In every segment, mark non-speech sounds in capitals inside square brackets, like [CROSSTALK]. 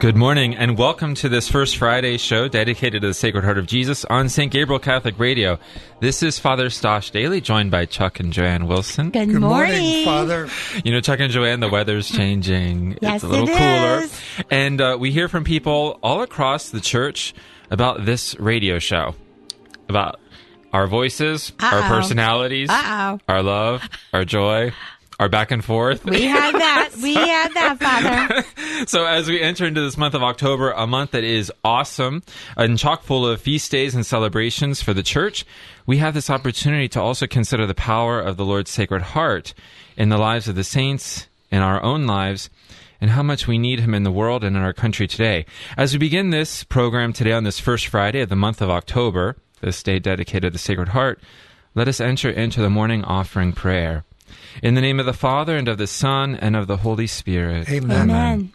Good morning, and welcome to this First Friday show dedicated to the Sacred Heart of Jesus on St. Gabriel Catholic Radio. This is Father Stash Dailey, joined by Chuck and Joanne Wilson. Good, Good morning. morning, Father. You know, Chuck and Joanne, the weather's changing. Yes, it's a little it cooler. is. And uh, we hear from people all across the church about this radio show, about our voices, our Uh-oh. personalities, Uh-oh. our love, our joy, our back and forth. We had that. [LAUGHS] We had that, Father. [LAUGHS] So, as we enter into this month of October, a month that is awesome and chock full of feast days and celebrations for the church, we have this opportunity to also consider the power of the Lord's Sacred Heart in the lives of the saints, in our own lives, and how much we need Him in the world and in our country today. As we begin this program today on this first Friday of the month of October, this day dedicated to the Sacred Heart, let us enter into the morning offering prayer. In the name of the Father, and of the Son, and of the Holy Spirit. Amen. Amen.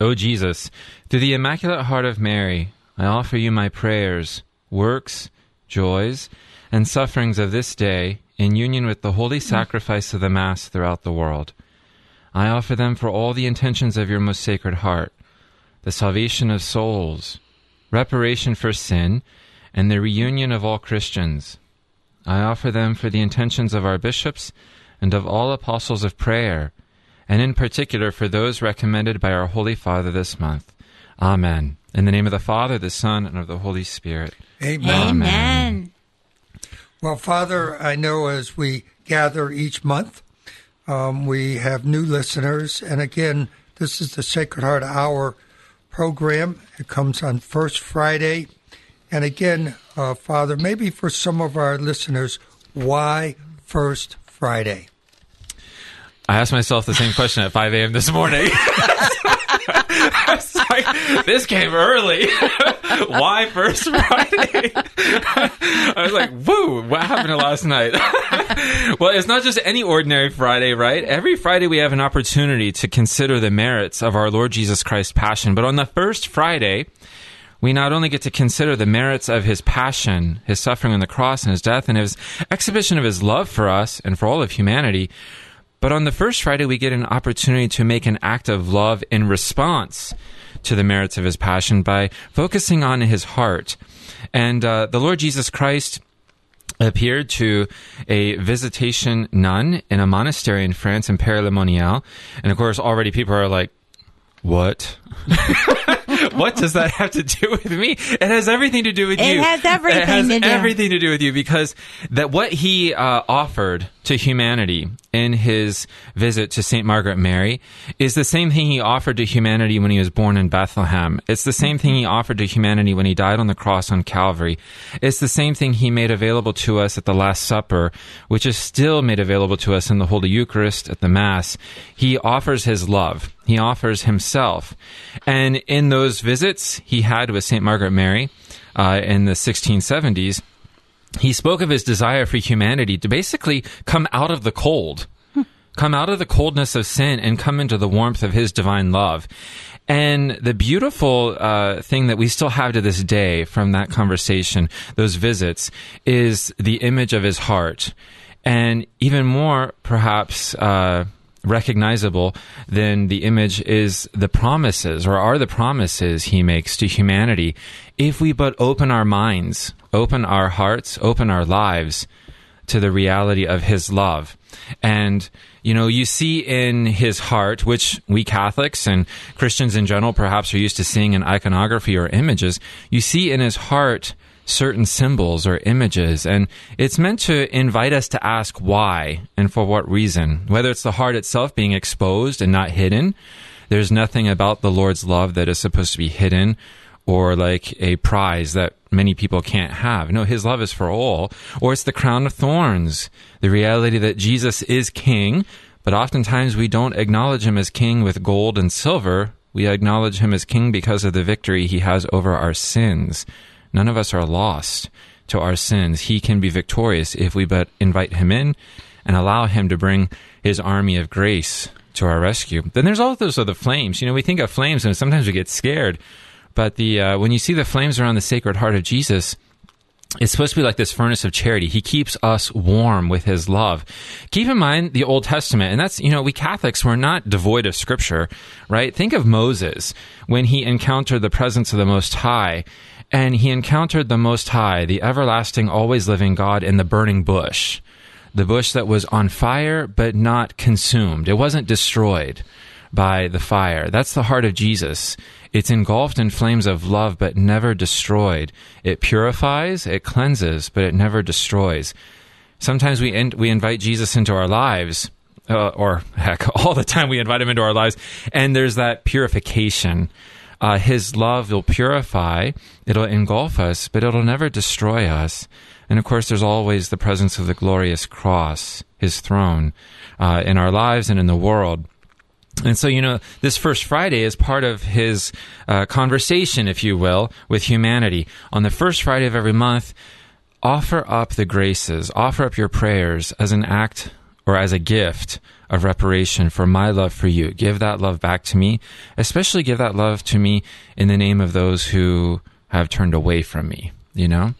O Jesus, through the Immaculate Heart of Mary, I offer you my prayers, works, joys, and sufferings of this day in union with the holy mm. sacrifice of the Mass throughout the world. I offer them for all the intentions of your most sacred heart, the salvation of souls, reparation for sin, and the reunion of all Christians. I offer them for the intentions of our bishops and of all apostles of prayer, and in particular for those recommended by our Holy Father this month. Amen. In the name of the Father, the Son, and of the Holy Spirit. Amen. Amen. Well, Father, I know as we gather each month, um, we have new listeners. And again, this is the Sacred Heart Hour program. It comes on first Friday. And again, uh, Father, maybe for some of our listeners, why first Friday? I asked myself the same question at 5 a.m. this morning. [LAUGHS] Like, this came early. [LAUGHS] Why first Friday? [LAUGHS] I was like, whoa, what happened last night? well, it's not just any ordinary Friday, right? Every Friday we have an opportunity to consider the merits of our Lord Jesus Christ's passion. But on the first Friday, we not only get to consider the merits of his passion, his suffering on the cross, and his death, and his exhibition of his love for us and for all of humanity, but on the first Friday, we get an opportunity to make an act of love in response to the merits of his passion by focusing on his heart. And uh, the Lord Jesus Christ appeared to a visitation nun in a monastery in France in Paray-le-Monial. And of course, already people are like, what? [LAUGHS] [LAUGHS] what does that have to do with me? It has everything to do with It you. has everything It has to do. everything to do with you because that what he uh, offered to humanity in his visit to St. Margaret Mary is the same thing he offered to humanity when he was born in Bethlehem. It's the same thing he offered to humanity when he died on the cross on Calvary. It's the same thing he made available to us at the Last Supper, which is still made available to us in the Holy Eucharist at the Mass. He offers his love. He offers himself. And in those visits he had with St. Margaret Mary uh, in the 1670s, he spoke of his desire for humanity to basically come out of the cold, come out of the coldness of sin and come into the warmth of his divine love. And the beautiful uh, thing that we still have to this day from that conversation, those visits, is the image of his heart. And even more, perhaps, uh, recognizable than the image is the promises or are the promises he makes to humanity if we but open our minds, open our hearts, open our lives to the reality of his love. And, you know, you see in his heart, which we Catholics and Christians in general perhaps are used to seeing in iconography or images, you see in his heart certain symbols or images. And it's meant to invite us to ask why and for what reason. Whether it's the heart itself being exposed and not hidden, there's nothing about the Lord's love that is supposed to be hidden or like a prize that many people can't have. No, his love is for all. Or it's the crown of thorns, the reality that Jesus is king, but oftentimes we don't acknowledge him as king with gold and silver. We acknowledge him as king because of the victory he has over our sins. None of us are lost to our sins. He can be victorious if we but invite him in and allow him to bring his army of grace to our rescue. Then there's also the flames. You know, we think of flames and sometimes we get scared. But the uh, when you see the flames around the Sacred Heart of Jesus, it's supposed to be like this furnace of charity. He keeps us warm with his love. Keep in mind the Old Testament, and that's, you know, we Catholics, we're not devoid of scripture, right? Think of Moses when he encountered the presence of the Most High, and he encountered the Most High, the everlasting, always living God in the burning bush. The bush that was on fire, but not consumed. It wasn't destroyed by the fire. That's the heart of Jesus. It's engulfed in flames of love, but never destroyed. It purifies, it cleanses, but it never destroys. Sometimes we in, we invite Jesus into our lives, uh, or heck, [LAUGHS] all the time we invite him into our lives, and there's that purification. Uh, his love will purify, it'll engulf us, but it'll never destroy us. And of course, there's always the presence of the glorious cross, his throne, uh, in our lives and in the world. And so, you know, this first Friday is part of his uh, conversation, if you will, with humanity. On the first Friday of every month, offer up the graces, offer up your prayers as an act or as a gift of reparation for my love for you. Give that love back to me, especially give that love to me in the name of those who have turned away from me, you know?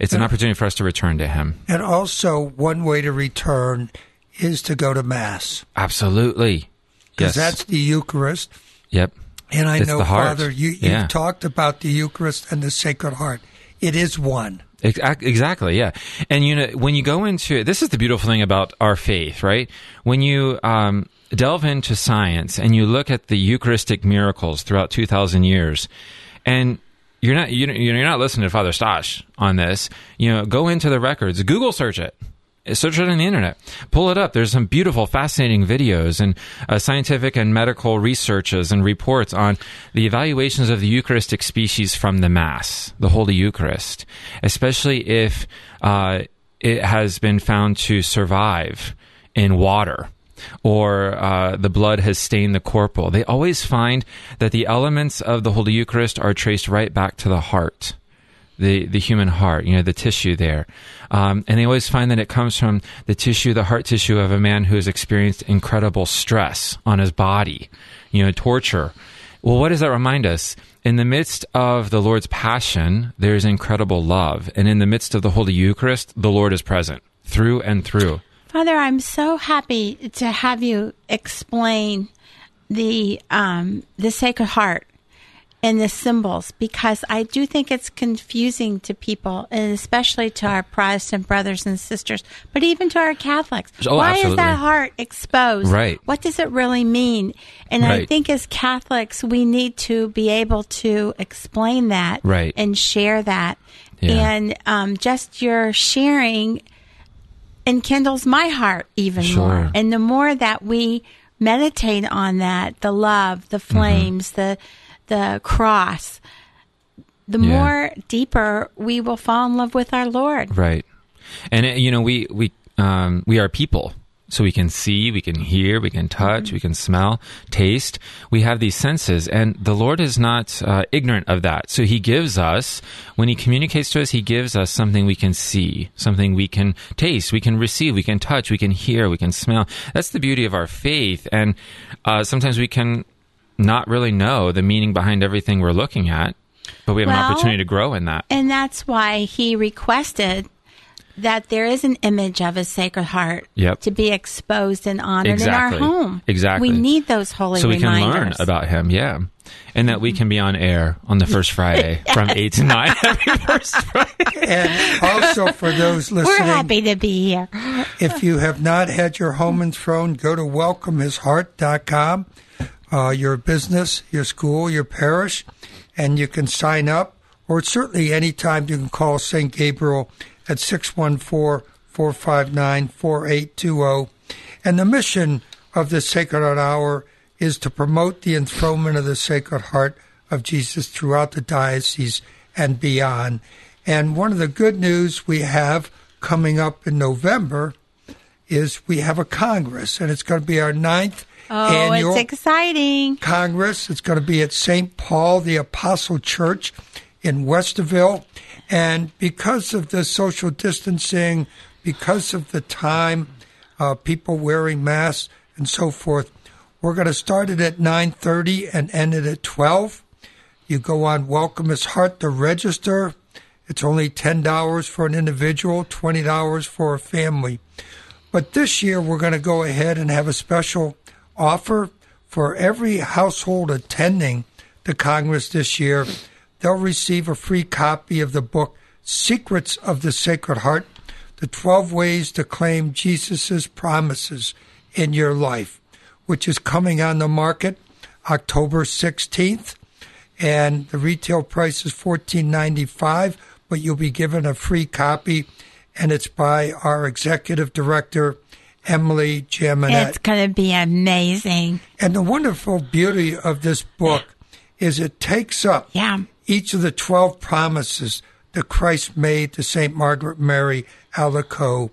It's an opportunity for us to return to him. And also, one way to return is to go to Mass. Absolutely. Because Yes. that's the Eucharist. Yep. And I It's know. Father, you, you've Yeah. talked about the Eucharist and the Sacred Heart. It is one. Ex- ac- Exactly, yeah. And you know, when you go into this is the beautiful thing about our faith, right? When you um, delve into science and you look at the Eucharistic miracles throughout two thousand years, and you're not you know, you're not listening to Father Stash on this. You know, go into the records, Google search it. Search it on the internet. Pull it up. There's some beautiful, fascinating videos and uh, scientific and medical researches and reports on the evaluations of the Eucharistic species from the Mass, the Holy Eucharist, especially if uh, it has been found to survive in water or uh, the blood has stained the corporal. They always find that the elements of the Holy Eucharist are traced right back to the heart the the human heart, you know, the tissue there, um, and they always find that it comes from the tissue, the heart tissue of a man who has experienced incredible stress on his body, you know, torture. Well, what does that remind us? In the midst of the Lord's passion, there is incredible love, and in the midst of the Holy Eucharist, the Lord is present through and through. Father, I'm so happy to have you explain the um, the Sacred Heart and the symbols because I do think it's confusing to people, and especially to our Protestant brothers and sisters, but even to our Catholics. Oh, Why absolutely. is that heart exposed? Right. What does it really mean? And I think as Catholics, we need to be able to explain that Right. and share that. Yeah. And um, just your sharing enkindles my heart even Sure. more. And the more that we meditate on that, the love, the Mm-hmm. flames, the the cross, the Yeah. more deeper we will fall in love with our Lord. Right. And uh, you know, we we um, we are people, so we can see, we can hear, we can touch, we can smell, taste. We have these senses, and the Lord is not uh, ignorant of that. So He gives us when He communicates to us, He gives us something we can see, something we can taste, we can receive, we can touch, we can hear, we can smell. That's the beauty of our faith, and uh, sometimes we can not really know the meaning behind everything we're looking at. But we have an opportunity to grow in that. And that's why he requested that there is an image of his sacred heart Yep. to be exposed and honored Exactly. in our home. Exactly. We need those holy so we can learn about him yeah and that we can be on air on the first friday [LAUGHS] from 8 to 9 [LAUGHS] every first friday And also for those listening. We're happy to be here. if you have not had your home enthroned, go to welcomehisheart.com, uh, your business, your school, your parish, and you can sign up. Or certainly anytime you can call St. Gabriel at 614 459 4820. And the mission of the Sacred Heart Hour is to promote the enthronement of the Sacred Heart of Jesus throughout the diocese and beyond. And one of the good news we have coming up in November is we have a Congress, and it's going to be our ninth Oh, it's exciting. Congress. It's going to be at St. Paul the Apostle Church in Westerville. And because of the social distancing, because of the time, uh, people wearing masks and so forth, we're going to start it at 9.30 and end it at 12. You go on Welcome His Heart to register, It's only $10 for an individual, $20 for a family. But this year, we're going to go ahead and have a special offer for every household attending the Congress this year. They'll receive a free copy of the book Secrets of the Sacred Heart The 12 Ways to Claim Jesus' Promises in Your Life, which is coming on the market October 16th. And the retail price is $14.95 but you'll be given a free copy, and it's by our executive director, Emily Jaminet. It's going to be amazing. And the wonderful beauty of this book is it takes up yeah. each of the 12 promises that Christ made to St. Margaret Mary Alacoque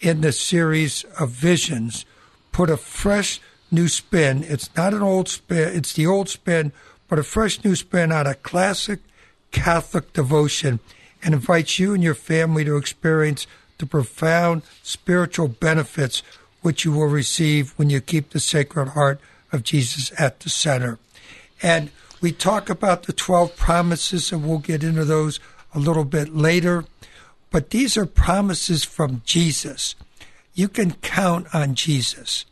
in the series of visions, put a fresh new spin. It's not an old spin, it's the old spin, but a fresh new spin on a classic Catholic devotion and invites you and your family to experience the profound spiritual benefits which you will receive when you keep the Sacred Heart of Jesus at the center. And we talk about the 12 promises, and we'll get into those a little bit later. But these are promises from Jesus. You can count on Jesus.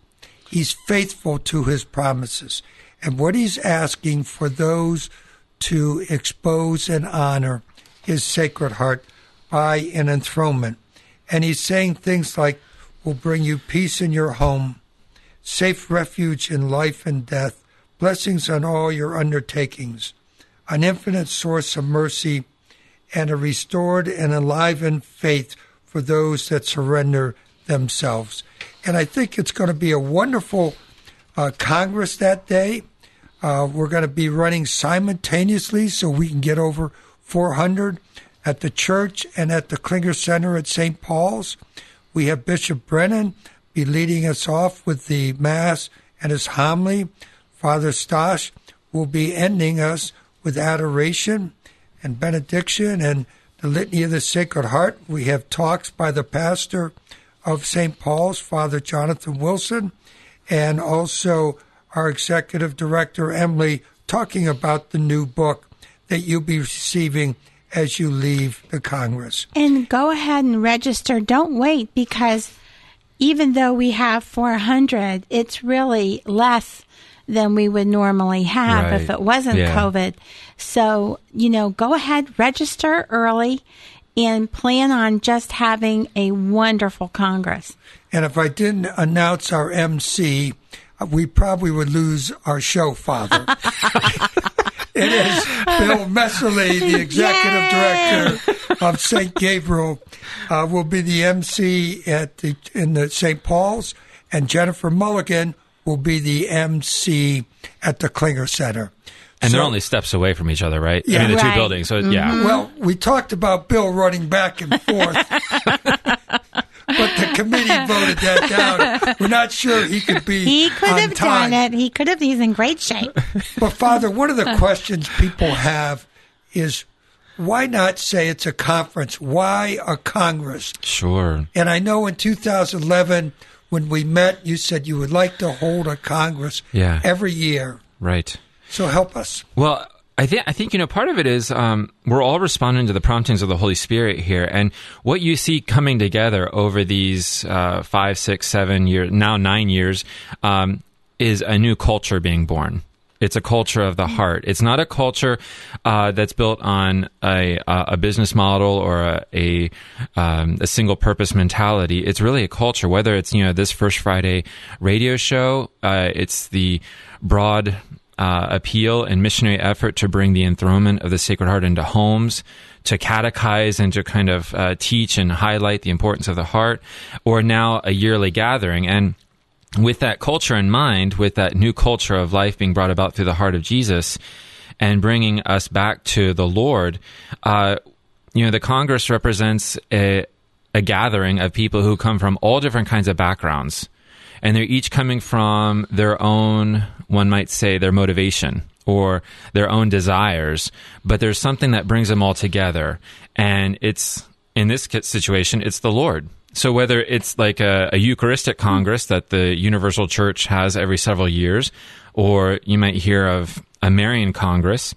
He's faithful to his promises. And what he's asking for those to expose and honor his Sacred Heart by an enthronement. And he's saying things like, will bring you peace in your home, safe refuge in life and death, blessings on all your undertakings, an infinite source of mercy, and a restored and enlivened faith for those that surrender themselves. And I think it's going to be a wonderful uh, Congress that day. Uh, we're going to be running simultaneously so we can get over 400 at the church and at the Klinger Center at St. Paul's. We have Bishop Brennan be leading us off with the Mass and his homily. Father Stosh will be ending us with adoration and benediction and the Litany of the Sacred Heart. We have talks by the pastor of St. Paul's, Father Jonathan Wilson, and also our executive director, Emily, talking about the new book that you'll be receiving as you leave the Congress. And go ahead and register. Don't wait because even though we have 400, it's really less than we would normally have Right. if it wasn't Yeah. COVID. So, you know, go ahead, register early and plan on just having a wonderful Congress. And if I didn't announce our MC, uh, we probably would lose our show, Father. [LAUGHS] it is Bill Messerly, the executive Yay! director of St. Gabriel, uh, will be the MC at the in the St. Paul's, and Jennifer Mulligan will be the MC at the Klinger Center. And they're only steps away from each other, right? Yeah. I mean, the Right. two buildings. So, yeah. Well, we talked about Bill running back and forth, [LAUGHS] but the committee voted that down. We're not sure he could be He could on have time. done it. He could have. He's in great shape. But Father, one of the questions people have is why not say it's a conference? Why a Congress? Sure. And I know in 2011 when we met, you said you would like to hold a Congress Yeah. every year. Right. So help us. Well, I think I think you know part of it is um, we're all responding to the promptings of the Holy Spirit here, and what you see coming together over these uh, five, six, seven years, now nine years, um, is a new culture being born. It's a culture of the heart. It's not a culture uh, that's built on a, a business model or a a, um, a single purpose mentality. It's really a culture. Whether it's you know this First Friday radio show, uh, it's the broad uh, appeal and missionary effort to bring the enthronement of the Sacred Heart into homes, to catechize and to kind of uh, teach and highlight the importance of the heart, or now a yearly gathering. And with that culture in mind, with that new culture of life being brought about through the heart of Jesus and bringing us back to the Lord, uh, you know, the Congress represents a, a gathering of people who come from all different kinds of backgrounds. And they're each coming from their own, one might say, their motivation or their own desires. But there's something that brings them all together. And it's, in this situation, it's the Lord. So whether it's like a, a Eucharistic Congress that the Universal Church has every several years, or you might hear of a Marian Congress,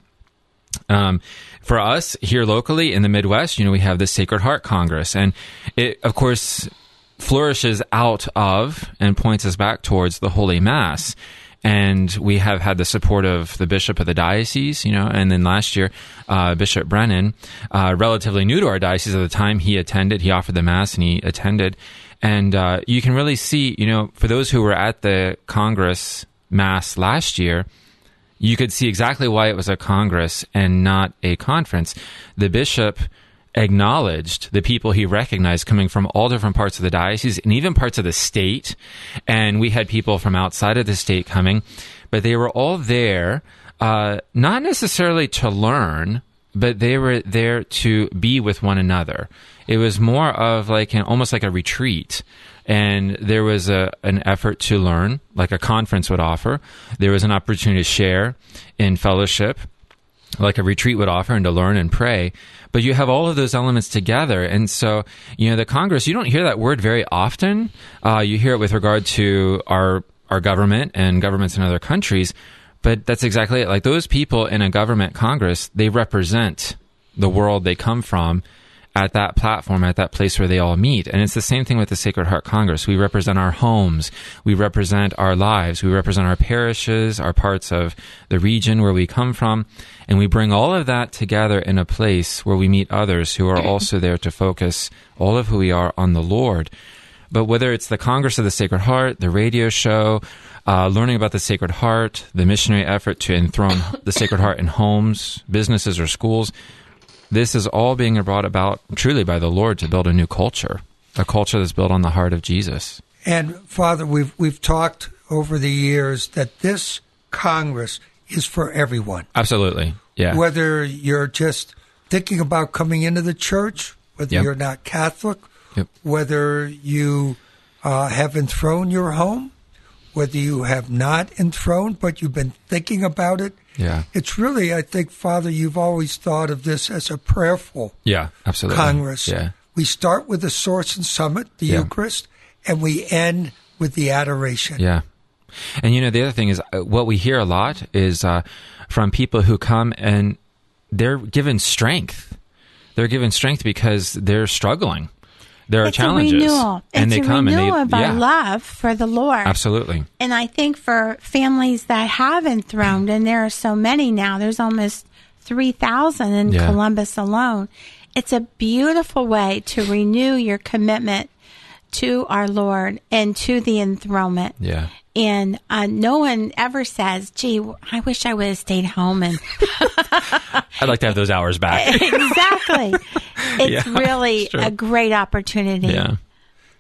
Um, for us here locally in the Midwest, you know, we have the Sacred Heart Congress, and it, of course, flourishes out of and points us back towards the Holy Mass. And we have had the support of the bishop of the diocese, you know, and then last year, uh, Bishop Brennan, uh, relatively new to our diocese at the time, he attended, he offered the Mass and he attended. And uh, you can really see, you know, for those who were at the Congress Mass last year, you could see exactly why it was a Congress and not a conference. The bishop acknowledged the people he recognized coming from all different parts of the diocese and even parts of the state. And we had people from outside of the state coming, but they were all there, uh, not necessarily to learn, but they were there to be with one another. It was more of like an, almost like a retreat. And there was a, an effort to learn, like a conference would offer. There was an opportunity to share in fellowship like a retreat would offer and to learn and pray. But you have all of those elements together. And so, you know, the Congress, you don't hear that word very often. Uh, you hear it with regard to our, our government and governments in other countries. But that's exactly it. Like those people in a government Congress, they represent the world they come from at that platform, at that place where they all meet. And it's the same thing with the Sacred Heart Congress. We represent our homes, we represent our lives, we represent our parishes, our parts of the region where we come from, and we bring all of that together in a place where we meet others who are [CLEARS THROAT] also there to focus all of who we are on the Lord. But whether it's the Congress of the Sacred Heart, the radio show, uh, learning about the Sacred Heart, the missionary effort to enthrone the Sacred Heart in homes, businesses, or schools, this is all being brought about truly by the Lord to build a new culture, a culture that's built on the heart of Jesus. And Father, we've we've talked over the years that this Congress is for everyone. Absolutely. Yeah. Whether you're just thinking about coming into the church, whether Yep. you're not Catholic, Yep. whether you uh, have enthroned your home, whether you have not enthroned but you've been thinking about it. Yeah. It's really, I think, Father, you've always thought of this as a prayerful Yeah. Absolutely. Congress. Yeah. We start with the source and summit, the Yeah. Eucharist, and we end with the adoration. Yeah. And you know, the other thing is uh, what we hear a lot is uh, from people who come and they're given strength. They're given strength because they're struggling. There are it's challenges, a renewal. and it's they a come renewal and of they our love for the Lord. absolutely. And I think for families that have enthroned, and there are so many now, there's almost 3,000 in Yeah. Columbus alone. It's a beautiful way to renew your commitment to our Lord and to the enthronement. Yeah. And uh, no one ever says, gee, I wish I would have stayed home. And [LAUGHS] I'd like to have those hours back. [LAUGHS] exactly. [LAUGHS] It's Yeah, really it's a great opportunity. yeah.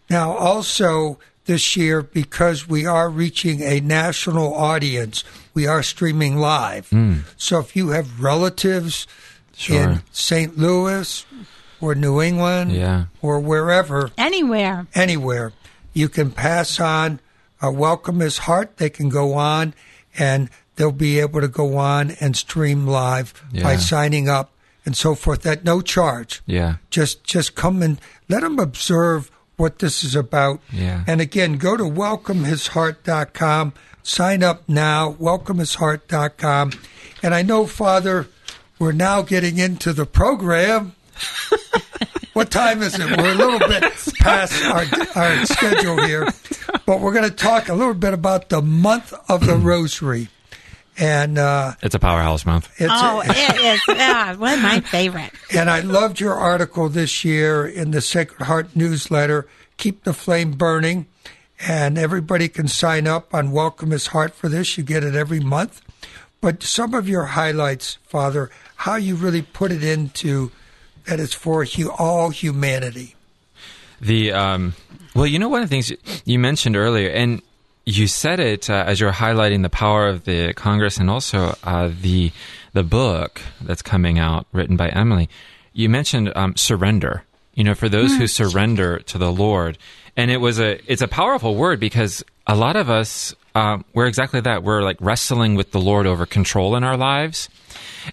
Now, also this year, because we are reaching a national audience, we are streaming live. So if you have relatives. Sure. in St. Louis or New England Yeah. or wherever, Anywhere. anywhere, you can pass on a welcome his heart. They can go on and they'll be able to go on and stream live by signing up and so forth at no charge. Yeah. Just just come and let them observe what this is about. Yeah. And again, go to welcomehisheart.com. Sign up now, welcomehisheart.com. And I know, Father, we're now getting into the program. [LAUGHS] what time is it? We're a little bit past our, our schedule here, but we're going to talk a little bit about the month of the Rosary. And uh, It's a powerhouse month. it's Oh, it is [LAUGHS] ah, one of my favorite. and I loved your article this year in the Sacred Heart newsletter. Keep the flame burning, and everybody can sign up on Welcome His Heart for this. You get it every month. But some of your highlights, Father, how you really put it into that it's for hu- all humanity. The um, well, you know, one of the things you mentioned earlier, and you said it uh, as you were highlighting the power of the Congress and also uh, the the book that's coming out, written by Emily. You mentioned um, surrender. You know, for those who surrender to the Lord, and it was a it's a powerful word because a lot of us um, we're exactly that. We're like wrestling with the Lord over control in our lives,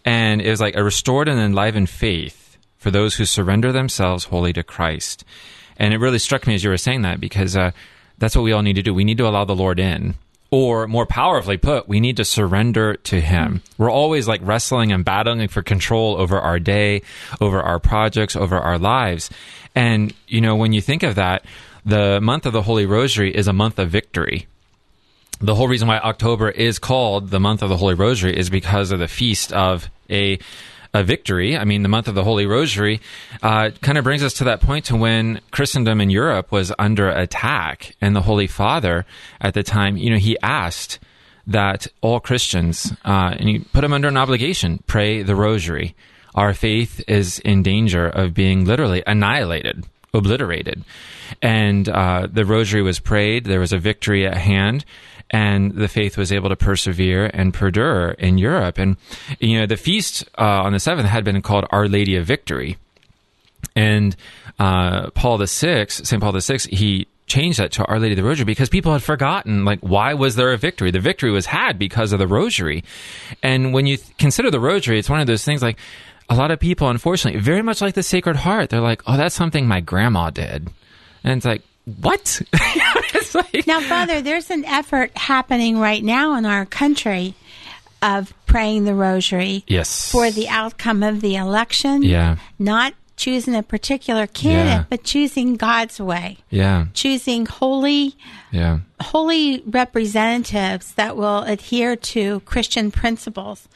and it was like a restored and enlivened faith for those who surrender themselves wholly to Christ. And it really struck me as you were saying that because uh, that's what we all need to do. We need to allow the Lord in Or more powerfully put, we need to surrender to Him. We're always like wrestling and battling for control over our day, over our projects, over our lives. And, you know, when you think of that, the month of the Holy Rosary is a month of victory. The whole reason why October is called the month of the Holy Rosary is because of the feast of a a victory. I mean, the month of the Holy Rosary uh, kind of brings us to that point to when Christendom in Europe was under attack, and the Holy Father at the time, you know, he asked that all Christians, uh, and he put them under an obligation, pray the Rosary. Our faith is in danger of being literally annihilated, obliterated. And uh, the Rosary was prayed. There was a victory at hand and the faith was able to persevere and perdure in Europe. And you know, the feast uh, on the seventh had been called Our Lady of Victory, and uh, Paul the Sixth, Saint Paul the Sixth, he changed that to Our Lady of the Rosary because people had forgotten, like, why was there a victory? The victory was had because of the Rosary, and when you th- consider the Rosary, it's one of those things like. A lot of people, unfortunately, very much like the Sacred Heart, they're like, "Oh, that's something my grandma did," and it's like, what? [LAUGHS] like, now, Father, there's an effort happening right now in our country of praying the rosary yes. for the outcome of the election. Yeah. Not choosing a particular candidate, Yeah. but choosing God's way. Yeah. Choosing holy Yeah. holy representatives that will adhere to Christian principles.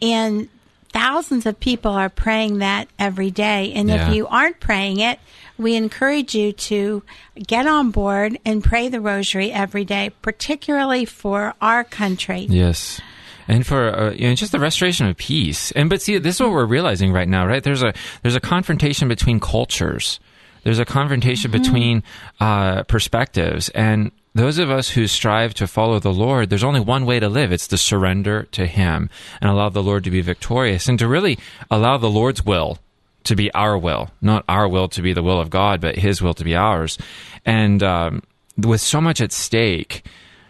And thousands of people are praying that every day. And Yeah. if you aren't praying it, we encourage you to get on board and pray the rosary every day, particularly for our country. Yes. And for uh, you know, just the restoration of peace, and but see, this is what we're realizing right now, right? There's a there's a confrontation between cultures. There's a confrontation between uh, perspectives, and those of us who strive to follow the Lord, there's only one way to live. It's to surrender to Him and allow the Lord to be victorious, and to really allow the Lord's will to be our will, not our will to be the will of God, but His will to be ours. And um, with so much at stake,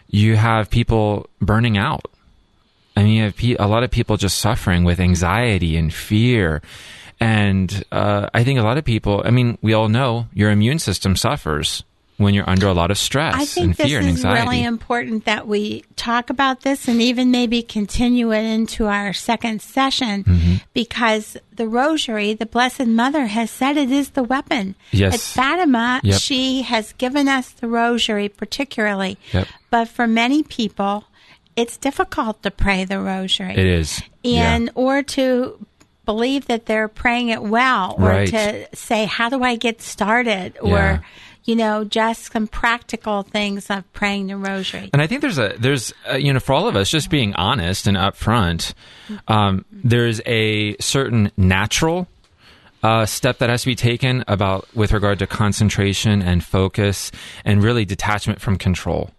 you have people burning out. I mean, you have pe- a lot of people just suffering with anxiety and fear. And uh, I think a lot of people, I mean, we all know your immune system suffers when you're under a lot of stress I think and this fear and is anxiety. really important that we talk about this and even maybe continue it into our second session Mm-hmm. because the rosary, the Blessed Mother has said it is the weapon. Yes. At Fatima, Yep. she has given us the rosary particularly. Yep. But for many people, it's difficult to pray the rosary. it is. Yeah. And or to believe that they're praying it well or Right. to say how do I get started or Yeah. You know just some practical things of praying the rosary. And I think there's a there's uh you know for all of us just being honest and upfront, um, there's a certain natural uh, step that has to be taken about with regard to concentration and focus and really detachment from control.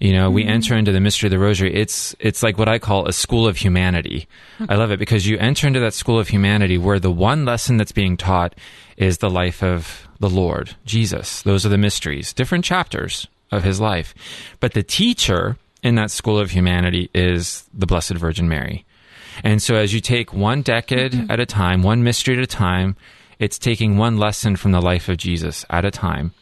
You know, we enter into the mystery of the rosary. It's it's like what I call a school of humanity. I love it because you enter into that school of humanity where the one lesson that's being taught is the life of the Lord, Jesus. Those are the mysteries, different chapters of his life. But the teacher in that school of humanity is the Blessed Virgin Mary. And so as you take one decade mm-hmm. at a time, one mystery at a time, it's taking one lesson from the life of Jesus at a time.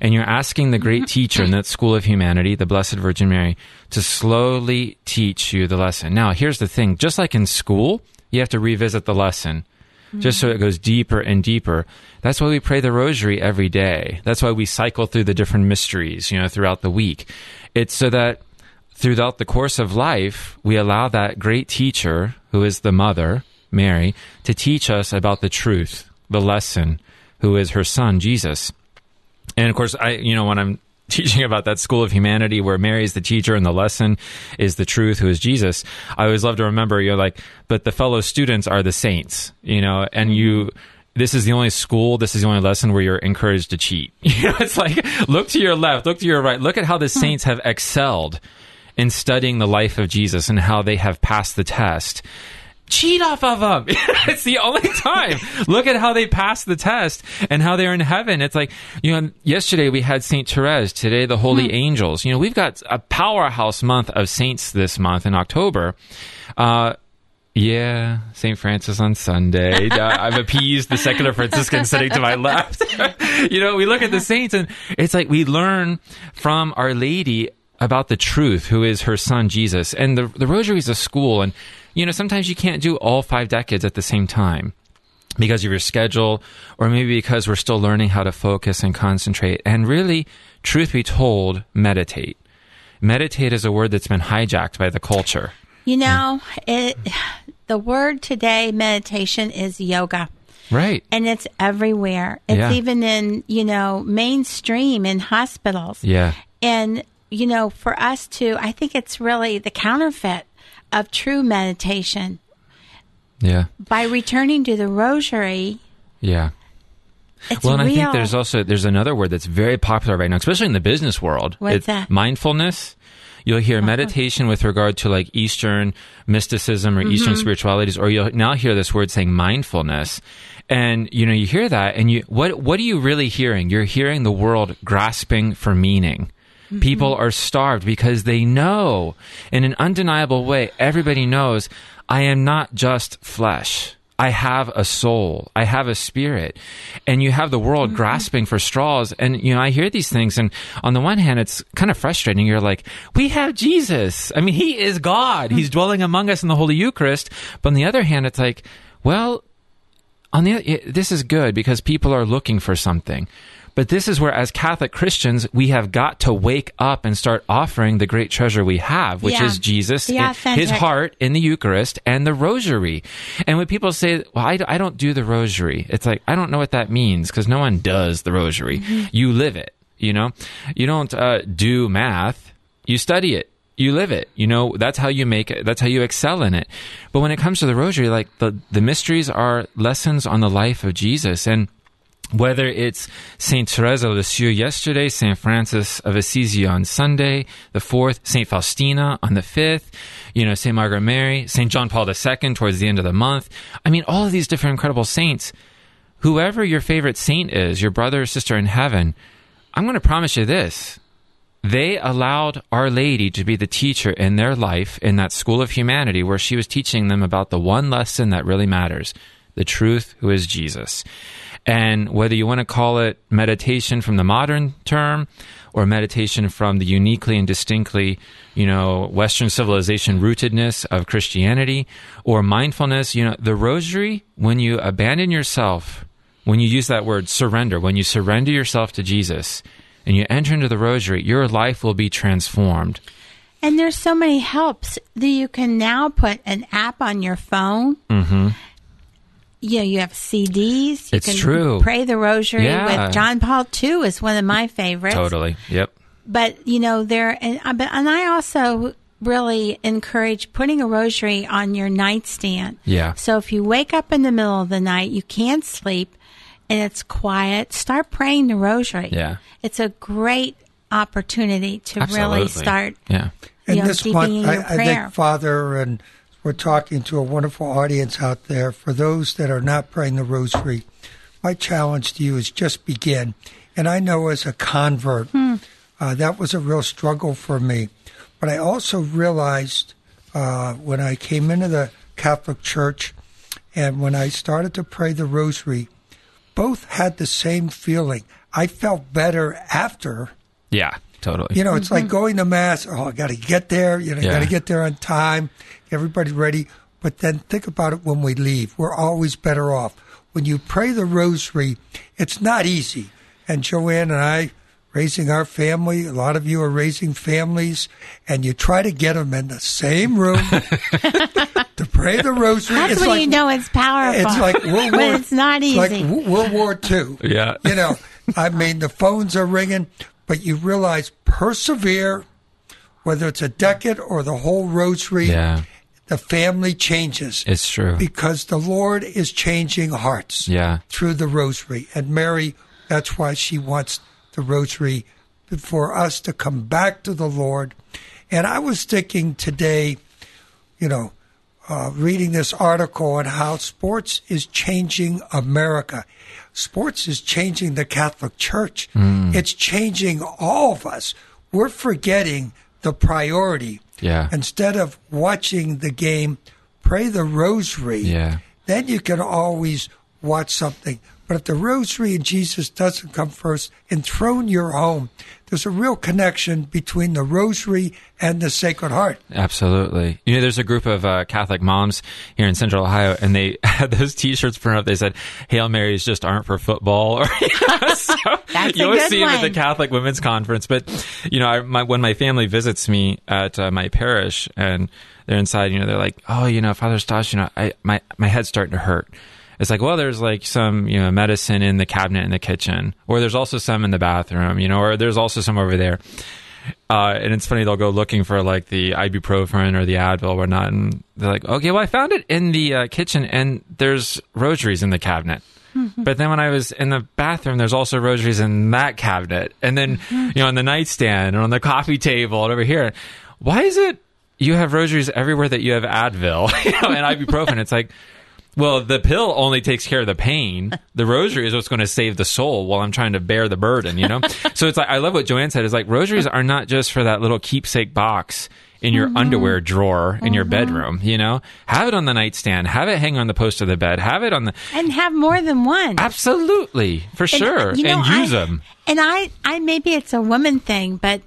And you're asking the great mm-hmm. teacher in that school of humanity, the Blessed Virgin Mary, to slowly teach you the lesson. Now, here's the thing just like in school, you have to revisit the lesson Hmm. just so it goes deeper and deeper. That's why we pray the rosary every day. That's why we cycle through the different mysteries, you know, throughout the week. It's so that throughout the course of life, we allow that great teacher, who is the mother, Mary, to teach us about the truth, the lesson, who is her son, Jesus. And of course, I, you know, when I'm [LAUGHS] teaching about that school of humanity where Mary is the teacher and the lesson is the truth, who is Jesus, I always love to remember, you're like, but the fellow students are the saints, you know, and you, mm-hmm. this is the only school, this is the only lesson where you're encouraged to cheat. [LAUGHS] You know, it's like, look to your left, look to your right, look at how the saints have excelled in studying the life of Jesus and how they have passed the test. Cheat off of them. [LAUGHS] it's the only [LAUGHS] time. Look at how they passed the test and how they're in heaven. It's like, you know, yesterday we had St. Therese, today the Holy Angels. You know, we've got a powerhouse month of saints this month in October. Uh, yeah, St. Francis on Sunday. [LAUGHS] I've appeased the secular Franciscan sitting to my left. you know, we look at the saints and it's like we learn from Our Lady about the truth, who is her son Jesus. And the the rosary is a school, and you know sometimes you can't do all five decades at the same time because of your schedule, or maybe because we're still learning how to focus and concentrate. And really, truth be told, meditate. Meditate is a word that's been hijacked by the culture. You know, it the word today meditation is yoga. Right. And it's everywhere. It's Yeah. even in, you know, mainstream in hospitals. Yeah. And, you know, for us to, I think it's really the counterfeit of true meditation. Yeah. By returning to the rosary, Yeah. it's well, and real. I think there's also there's another word that's very popular right now, especially in the business world. What's It's that? Mindfulness. You'll hear meditation with regard to like Eastern mysticism or Eastern Mm-hmm. spiritualities, or you'll now hear this word saying mindfulness. And you know, you hear that, and you what what are you really hearing? You're hearing the world grasping for meaning. Mm-hmm. People are starved because they know, in an undeniable way, everybody knows I am not just flesh. I have a soul. I have a spirit. And you have the world grasping for straws. And, you know, I hear these things. And on the one hand, it's kind of frustrating. You're like, we have Jesus. I mean, he is God. He's dwelling among us in the Holy Eucharist. But on the other hand, it's like, well, on the it- this is good because people are looking for something. But this is where, as Catholic Christians, we have got to wake up and start offering the great treasure we have, which Yeah. is Jesus, authentic. his heart in the Eucharist, and the Rosary. And when people say, "Well, I, I don't do the Rosary," it's like I don't know what that means because no one does the Rosary. You live it. You know, you don't uh, do math. You study it. You live it. You know, that's how you make it. That's how you excel in it. But when it comes to the Rosary, like the the mysteries are lessons on the life of Jesus and whether it's Saint Therese of Lisieux yesterday, Saint Francis of Assisi on Sunday, the fourth, Saint Faustina on the fifth, you know, Saint Margaret Mary, Saint John Paul II towards the end of the month. I mean, all of these different incredible saints. Whoever your favorite saint is, your brother or sister in heaven, I'm going to promise you this. They allowed Our Lady to be the teacher in their life in that school of humanity where she was teaching them about the one lesson that really matters the truth, who is Jesus. And whether you want to call it meditation from the modern term or meditation from the uniquely and distinctly, you know, Western civilization rootedness of Christianity or mindfulness, you know, the rosary, when you abandon yourself, when you use that word surrender, when you surrender yourself to Jesus and you enter into the rosary, your life will be transformed. And there's so many helps that you can now put an app on your phone. Mm-hmm. Yeah, you have CDs. You It's can true. Pray the Rosary Yeah. with John Paul II is one of my favorites. Totally. Yep. But you know there, and uh, and I also really encourage putting a rosary on your nightstand. Yeah. So if you wake up in the middle of the night, you can't sleep, and it's quiet, start praying the rosary. Yeah. It's a great opportunity to really start. Yeah. You And know, this deepening month, your I, I think, Father, and we're talking to a wonderful audience out there. For those that are not praying the rosary, my challenge to you is just begin. And I know as a convert, uh, that was a real struggle for me. But I also realized uh, when I came into the Catholic Church and when I started to pray the rosary, both had the same feeling. I felt better after Yeah. Totally. you know, it's like mm-hmm. going to mass. Oh, I got to get there. You know, Yeah. got to get there on time. Everybody's ready. But then think about it when we leave. We're always better off. When you pray the rosary, it's not easy. And Joanne and I, raising our family, a lot of you are raising families, and you try to get them in the same room [LAUGHS] to pray the rosary. That's it's when like, you know it's powerful. it's like World [LAUGHS] But War. it's not it's like World War Two. Yeah. You know, I mean, the phones are ringing, but you realize persevere, whether it's a decade or the whole rosary. Yeah. The family changes It's true. because the Lord is changing hearts Yeah. through the rosary. And Mary, that's why she wants the rosary for us to come back to the Lord. And I was thinking today, you know, uh, reading this article on how sports is changing America. Sports is changing the Catholic Church. It's changing all of us. We're forgetting the priority. Yeah. Instead of watching the game, pray the rosary Yeah. then you can always watch something. But if the rosary and Jesus doesn't come first, enthroned your home, there's a real connection between the rosary and the Sacred Heart. Absolutely. You know, there's a group of uh, Catholic moms here in Central Ohio, and they [LAUGHS] had those T-shirts printed up. They said, "Hail Marys just aren't for football." [LAUGHS] Or, [LAUGHS] so That's you a always good see them at the. Catholic Women's Conference. But you know, I, my, when my family visits me at uh, my parish, and they're inside, you know, they're like, "Oh, you know, Father Stas, you know, I my my head's starting to hurt." It's like, well, there's like some, you know, medicine in the cabinet in the kitchen, or there's also some in the bathroom, you know, or there's also some over there. Uh, and it's funny, they'll go looking for like the ibuprofen or the Advil or whatnot. And they're like, okay, well, I found it in the uh, kitchen and there's rosaries in the cabinet. But then when I was in the bathroom, there's also rosaries in that cabinet. And then, you know, on the nightstand and on the coffee table and over here. Why is it you have rosaries everywhere that you have Advil [LAUGHS] you know, and ibuprofen? It's like, well, the pill only takes care of the pain. The rosary is what's going to save the soul while I'm trying to bear the burden, you know? [LAUGHS] so it's like, I love what Joanne said. Is like, rosaries are not just for that little keepsake box in your mm-hmm. underwear drawer in your mm-hmm. bedroom, you know? Have it on the nightstand. Have it hang on the post of the bed. Have it on the. and have more than one. Absolutely. For And, sure. you know, and use I- them. And I, I maybe it's a woman thing, but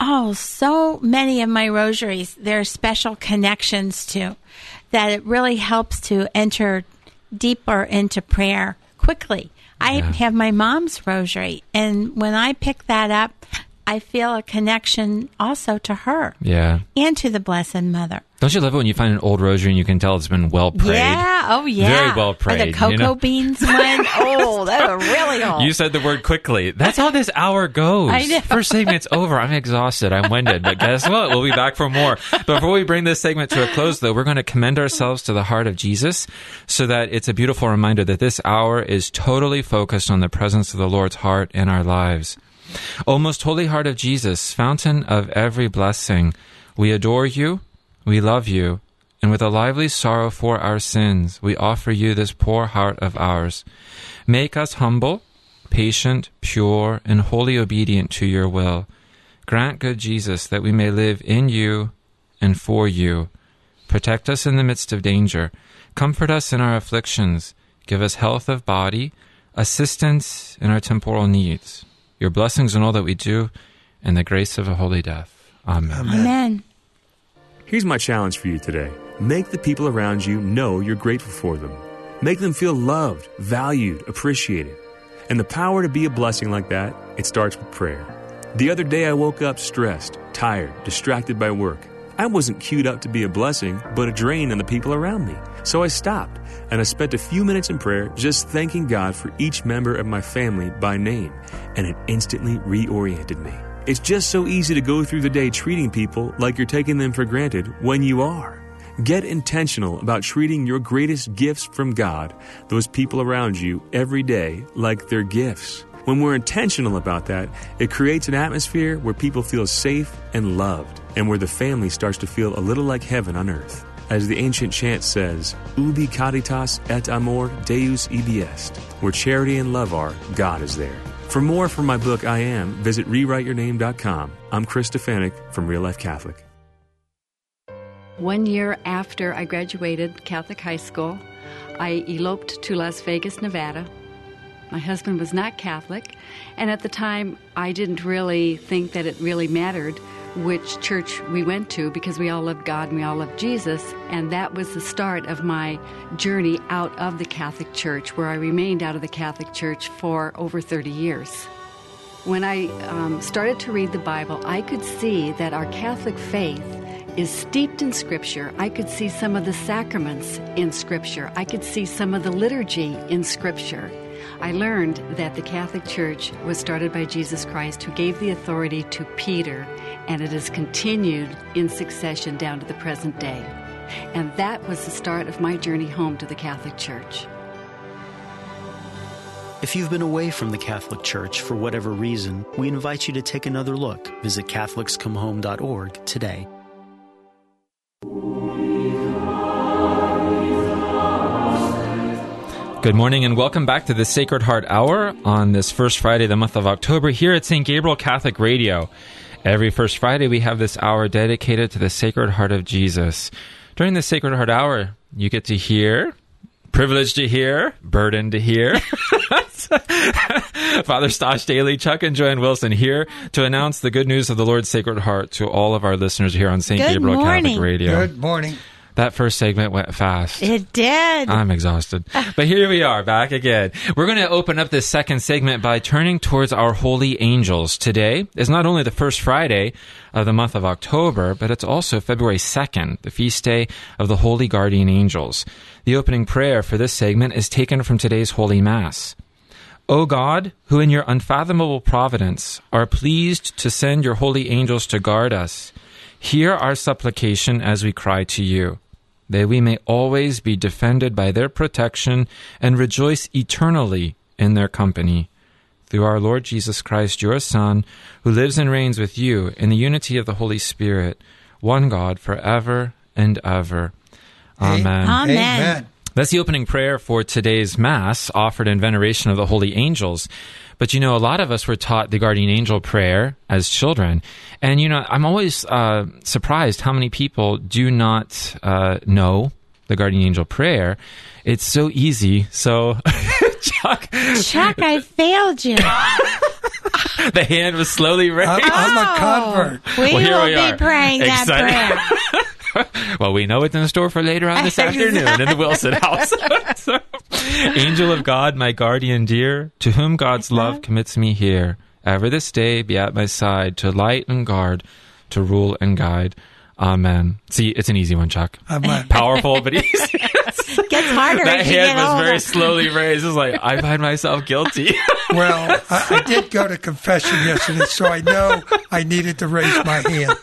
oh, so many of my rosaries there are special connections to that it really helps to enter deeper into prayer quickly. I Yeah. have my mom's rosary, and when I pick that up, I feel a connection also to her Yeah. and to the Blessed Mother. Don't you love it when you find an old rosary and you can tell it's been well prayed? Yeah, oh yeah, Very well Or prayed. the you cocoa know? beans one. [LAUGHS] Oh, that was really [LAUGHS] old. You said the word quickly. That's how this hour goes. I know. First segment's [LAUGHS] over. I'm exhausted. I'm winded. But guess what? We'll be back for more. Before we bring this segment to a close, though, we're going to commend ourselves to the heart of Jesus so that it's a beautiful reminder that this hour is totally focused on the presence of the Lord's heart in our lives. O most holy heart of Jesus, fountain of every blessing, we adore you, we love you, and with a lively sorrow for our sins, we offer you this poor heart of ours. Make us humble, patient, pure, and wholly obedient to your will. Grant, good Jesus, that we may live in you and for you. Protect us in the midst of danger. Comfort us in our afflictions. Give us health of body, assistance in our temporal needs. Your blessings in all that we do, and the grace of a holy death. Amen. Amen. Here's my challenge for you today make the people around you know you're grateful for them. Make them feel loved, valued, appreciated. And the power to be a blessing like that, it starts with prayer. The other day I woke up stressed, tired, distracted by work. I wasn't queued up to be a blessing, but a drain on the people around me. So I stopped and I spent a few minutes in prayer just thanking God for each member of my family by name, and it instantly reoriented me. It's just so easy to go through the day treating people like you're taking them for granted when you are. Get intentional about treating your greatest gifts from God, those people around you, every day like they're gifts. When we're intentional about that, it creates an atmosphere where people feel safe and loved, and where the family starts to feel a little like heaven on earth. As the ancient chant says, Ubi caritas et amor Deus ibi est. Where charity and love are, God is there. For more from my book, I Am, visit rewriteyourname.com. I'm Chris Stefanick from Real Life Catholic. One year after I graduated Catholic high school, I eloped to Las Vegas, Nevada. My husband was not Catholic, and at the time I didn't really think that it really mattered which church we went to because we all loved God and we all loved Jesus, and that was the start of my journey out of the Catholic Church, where I remained out of the Catholic Church for over 30 years. When I um, started to read the Bible, I could see that our Catholic faith is steeped in Scripture. I could see some of the sacraments in Scripture. I could see some of the liturgy in Scripture. I learned that the Catholic Church was started by Jesus Christ, who gave the authority to Peter, and it has continued in succession down to the present day. And that was the start of my journey home to the Catholic Church. If you've been away from the Catholic Church for whatever reason, we invite you to take another look. Visit CatholicsComeHome.org today. Good morning and welcome back to the Sacred Heart Hour on this first Friday of the month of October here at St. Gabriel Catholic Radio. Every first Friday, we have this hour dedicated to the Sacred Heart of Jesus. During the Sacred Heart Hour, you get to hear, privileged to hear, burdened to hear, [LAUGHS] Father Stash Dailey, Chuck and Joanne Wilson here to announce the good news of the Lord's Sacred Heart to all of our listeners here on St. Gabriel morning. Catholic Radio. Good morning. That first segment went fast. It did. I'm exhausted. But here we are, back again. We're going to open up this second segment by turning towards our holy angels. Today is not only the first Friday of the month of October, but it's also February 2nd, the feast day of the Holy Guardian Angels. The opening prayer for this segment is taken from today's Holy Mass. O God, who in your unfathomable providence are pleased to send your holy angels to guard us, hear our supplication as we cry to you, that we may always be defended by their protection and rejoice eternally in their company. Through our Lord Jesus Christ, your Son, who lives and reigns with you in the unity of the Holy Spirit, one God, forever and ever. Amen. Amen. Amen. That's the opening prayer for today's Mass, offered in veneration of the holy angels. But you know, a lot of us were taught the guardian angel prayer as children. And you know, I'm always uh, surprised how many people do not uh, know the guardian angel prayer. It's so easy. So, [LAUGHS] Chuck, Chuck, I failed you. [LAUGHS] the hand was slowly raised. I'm, I'm a convert. We Well, will we be are. praying that prayer. [LAUGHS] [LAUGHS] well, we know what's in the store for later on this [LAUGHS] afternoon in the Wilson house. [LAUGHS] So, Angel of God, my guardian dear, to whom God's uh-huh. love commits me here, ever this day be at my side to light and guard, to rule and guide. Amen. See, it's an easy one, Chuck. Powerful, but easy. Gets harder that hand was older. very slowly raised. It's like, I find myself guilty. Well, I, I did go to confession yesterday, so I know I needed to raise my hand.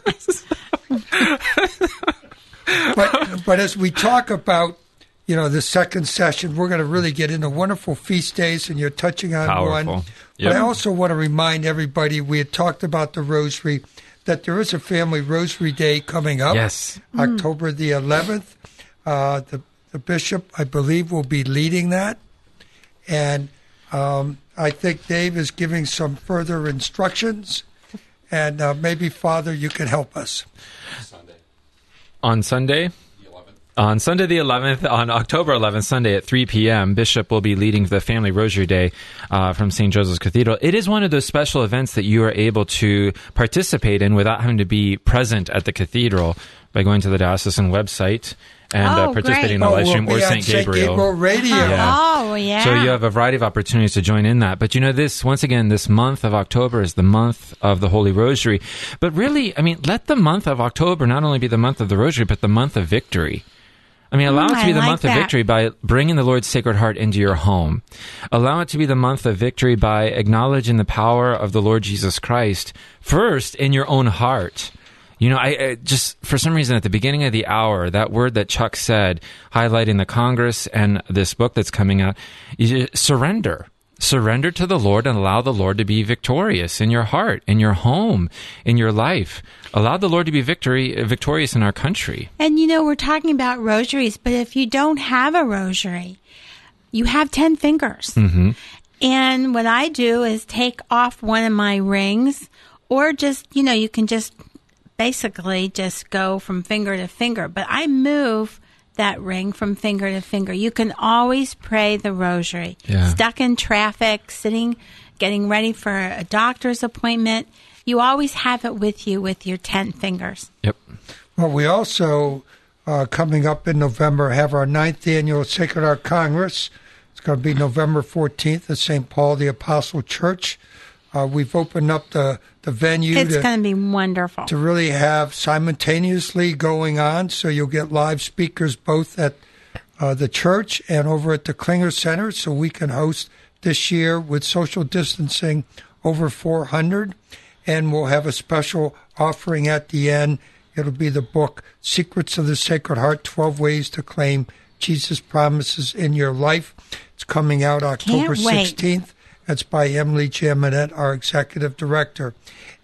But but as we talk about you know the second session, we're going to really get into wonderful feast days, and you're touching on Powerful. one. Yep. But I also want to remind everybody we had talked about the Rosary that there is a Family Rosary Day coming up. yes. October the 11th. Uh, the, the bishop, I believe, will be leading that. And um, I think Dave is giving some further instructions. And uh, maybe, Father, you can help us. On Sunday. On Sunday the 11th, on October 11th, Sunday at 3 p.m., Bishop will be leading the Family Rosary Day uh, from St. Joseph's Cathedral. It is one of those special events that you are able to participate in without having to be present at the cathedral by going to the diocesan website and uh, Oh, participating in great. the Oh, live stream or St. Gabriel. Radio. Yeah. Oh, yeah. So you have a variety of opportunities to join in that. But you know, this, once again, this month of October is the month of the Holy Rosary. But really, I mean, let the month of October not only be the month of the Rosary, but the month of victory. I mean, allow Mm, it to be the like month that. of victory by bringing the Lord's Sacred Heart into your home. Allow it to be the month of victory by acknowledging the power of the Lord Jesus Christ first in your own heart. You know, I, I just for some reason at the beginning of the hour, that word that Chuck said, highlighting the Congress and this book that's coming out, you surrender. Surrender to the Lord and allow the Lord to be victorious in your heart, in your home, in your life. Allow the Lord to be victory, victorious in our country. And you know, we're talking about rosaries, but if you don't have a rosary, you have 10 fingers. Mm-hmm. And what I do is take off one of my rings, or just, you know, you can just basically just go from finger to finger. But I move that ring from finger to finger. You can always pray the rosary. Yeah. Stuck in traffic, sitting, getting ready for a doctor's appointment. You always have it with you with your 10 fingers. Yep. Well, we also, uh, coming up in November, have our ninth annual Sacred Heart Congress. It's going to be November 14th at St. Paul the Apostle Church. Uh, we've opened up the, the venue It's going to be wonderful. to really have simultaneously going on. So you'll get live speakers both at uh, the church and over at the Klinger Center. So we can host this year with social distancing over 400. And we'll have a special offering at the end. It'll be the book Secrets of the Sacred Heart 12 Ways to Claim Jesus Promises in Your Life. It's coming out October 16th. That's by Emily Jaminet, our executive director.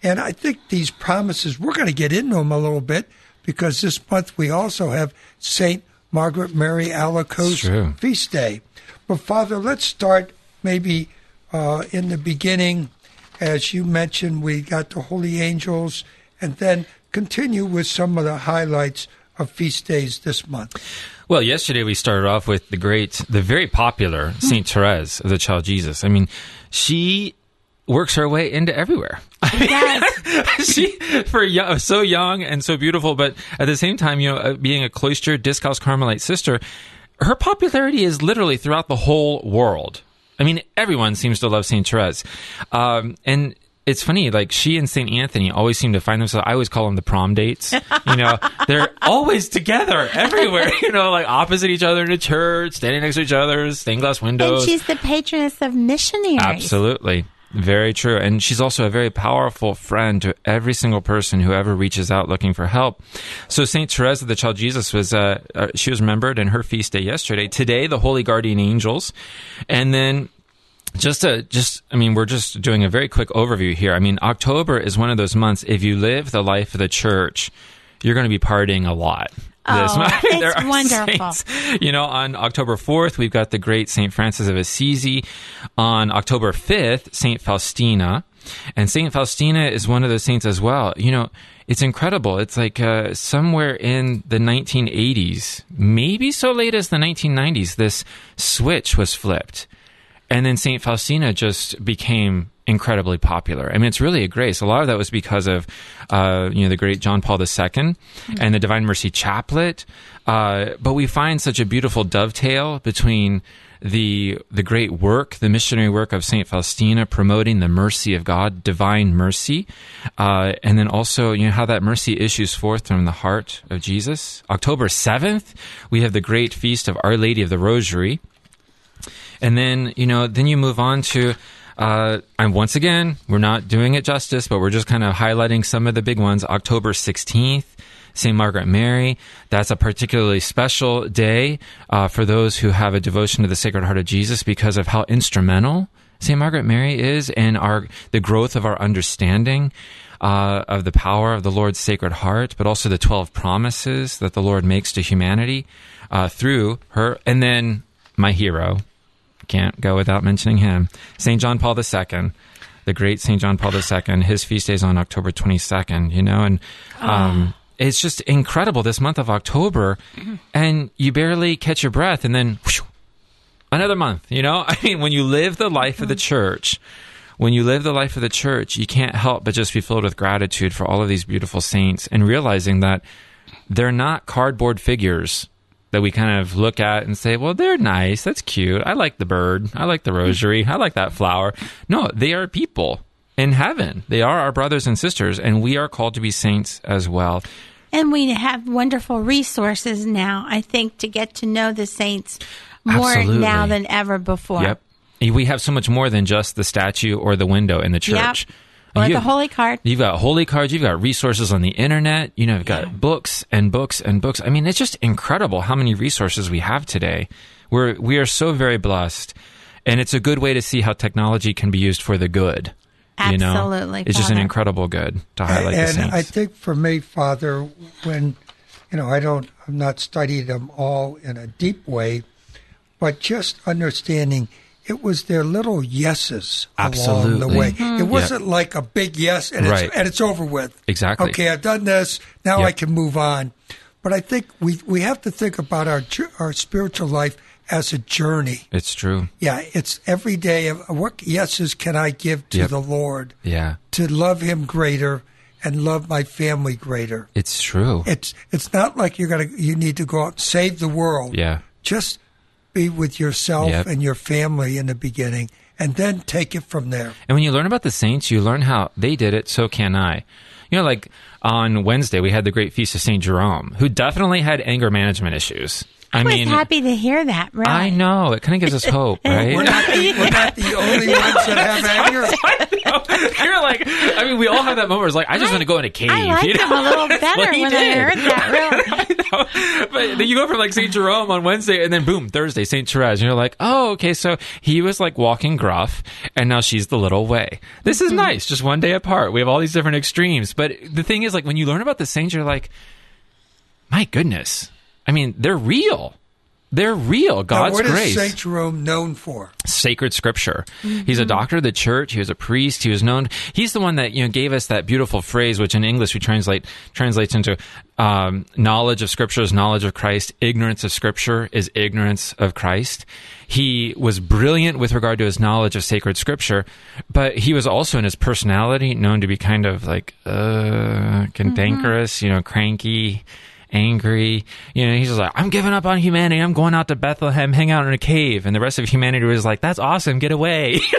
And I think these promises, we're going to get into them a little bit because this month we also have St. Margaret Mary Alacoque's feast day. But Father, let's start maybe uh, in the beginning. As you mentioned, we got the holy angels and then continue with some of the highlights of feast days this month? Well, yesterday we started off with the great, the very popular Saint Therese of the Child Jesus. I mean, she works her way into everywhere. Yes. [LAUGHS] [LAUGHS] she for young, so young and so beautiful, but at the same time, you know, uh, being a cloistered Discalced Carmelite sister, her popularity is literally throughout the whole world. I mean, everyone seems to love Saint Therese, um, and it's funny. Like she and Saint Anthony always seem to find themselves. I always call them the prom dates. You know, [LAUGHS] they're always together everywhere. You know, like opposite each other in a church, standing next to each other, stained glass windows. and she's the patroness of missionaries. Absolutely. Very true. And she's also a very powerful friend to every single person who ever reaches out looking for help. So St. Therese of the Child Jesus was, uh, uh, she was remembered in her feast day yesterday. Today, the Holy Guardian Angels. And then just to just i mean we're just doing a very quick overview here i mean october is one of those months if you live the life of the church you're going to be partying a lot Oh, month. [LAUGHS] it's There are [LAUGHS] wonderful. saints. You know, on October 4th, we've got the great St. Francis of Assisi. On October 5th, St. Faustina. And St. Faustina is one of those saints as well. You know, it's incredible. It's like uh, somewhere in the 1980s, maybe so late as the 1990s, this switch was flipped and then Saint Faustina just became incredibly popular. I mean, it's really a grace. A lot of that was because of, uh, you know, the great John Paul II and the Divine Mercy Chaplet. Uh, but we find such a beautiful dovetail between the the great work, the missionary work of Saint Faustina, promoting the mercy of God, divine mercy, uh, and then also you know how that mercy issues forth from the heart of Jesus. October seventh, we have the great feast of Our Lady of the Rosary and then you know then you move on to uh, and once again we're not doing it justice but we're just kind of highlighting some of the big ones october 16th st margaret mary that's a particularly special day uh, for those who have a devotion to the sacred heart of jesus because of how instrumental st margaret mary is in our the growth of our understanding uh, of the power of the Lord's Sacred Heart, but also the 12 promises that the Lord makes to humanity uh, through her. And then my hero, can't go without mentioning him, St. John Paul II, the great St. John Paul II. His feast day is on October 22nd, you know, and ah. um, it's just incredible this month of October, mm-hmm. and you barely catch your breath, and then whoosh, another month, you know? [LAUGHS] I mean, when you live the life of the mm-hmm. church, when you live the life of the church, you can't help but just be filled with gratitude for all of these beautiful saints and realizing that they're not cardboard figures that we kind of look at and say, well, they're nice. That's cute. I like the bird. I like the rosary. I like that flower. No, they are people in heaven. They are our brothers and sisters, and we are called to be saints as well. And we have wonderful resources now, I think, to get to know the saints more Absolutely. now than ever before. Yep. We have so much more than just the statue or the window in the church. Or You the have- holy card. You've got holy cards. You've got resources on the internet. You know, you've got books and books and books. I mean, it's just incredible how many resources we have today. We're we are so very blessed, and it's a good way to see how technology can be used for the good. You know? Absolutely, it's just an incredible good to highlight the and saints. I think for me, Father, when you know, I don't, I've not studied them all in a deep way, but just understanding it was their little yeses along the way. Mm-hmm. It wasn't like a big yes and Right. it's and it's over with. Exactly. Okay, I've done this. Now I can move on. But I think we we have to think about our our spiritual life as a journey. it's true. Yeah, it's every day. of What yeses can I give to Yep. the Lord Yeah, to love Him greater and love my family greater? it's true. It's it's not like you're gonna you need to go out and save the world. yeah. Just be with yourself Yep. and your family in the beginning, and then take it from there. And when you learn about the saints, you learn how they did it, so can I. You know, like on Wednesday, we had the great feast of St. Jerome, who definitely had anger management issues. I I was mean, happy to hear that. Right? I know. It kind of gives us [LAUGHS] hope, right? We're not the, we're not the only ones that have [LAUGHS] anger. [LAUGHS] You're like, I mean, we all have that moment where it's like, I just want to go in a cave. I liked you know? him a little better Well, he when I did. heard that. Really. But then you go from like St. Jerome on Wednesday and then boom, Thursday, St. Therese. And you're like, oh, okay, so he was like walking gruff and now she's the little way. This is mm-hmm. nice, just one day apart. We have all these different extremes. But the thing is, like, when you learn about the saints, you're like, my goodness. I mean, they're real. they're real. Now, God's what is grace. Saint Jerome known for? sacred scripture. He's a doctor of the church. He was a priest. He was known. He's the one that you know gave us that beautiful phrase, which in English we translate translates into um, knowledge of scripture is knowledge of Christ. Ignorance of scripture is ignorance of Christ. He was brilliant with regard to his knowledge of sacred scripture, but he was also in his personality known to be kind of like uh, cantankerous, you know, cranky angry. You know, he's just like, I'm giving up on humanity. I'm going out to Bethlehem, hang out in a cave. And the rest of humanity was like, that's awesome. Get away. [LAUGHS]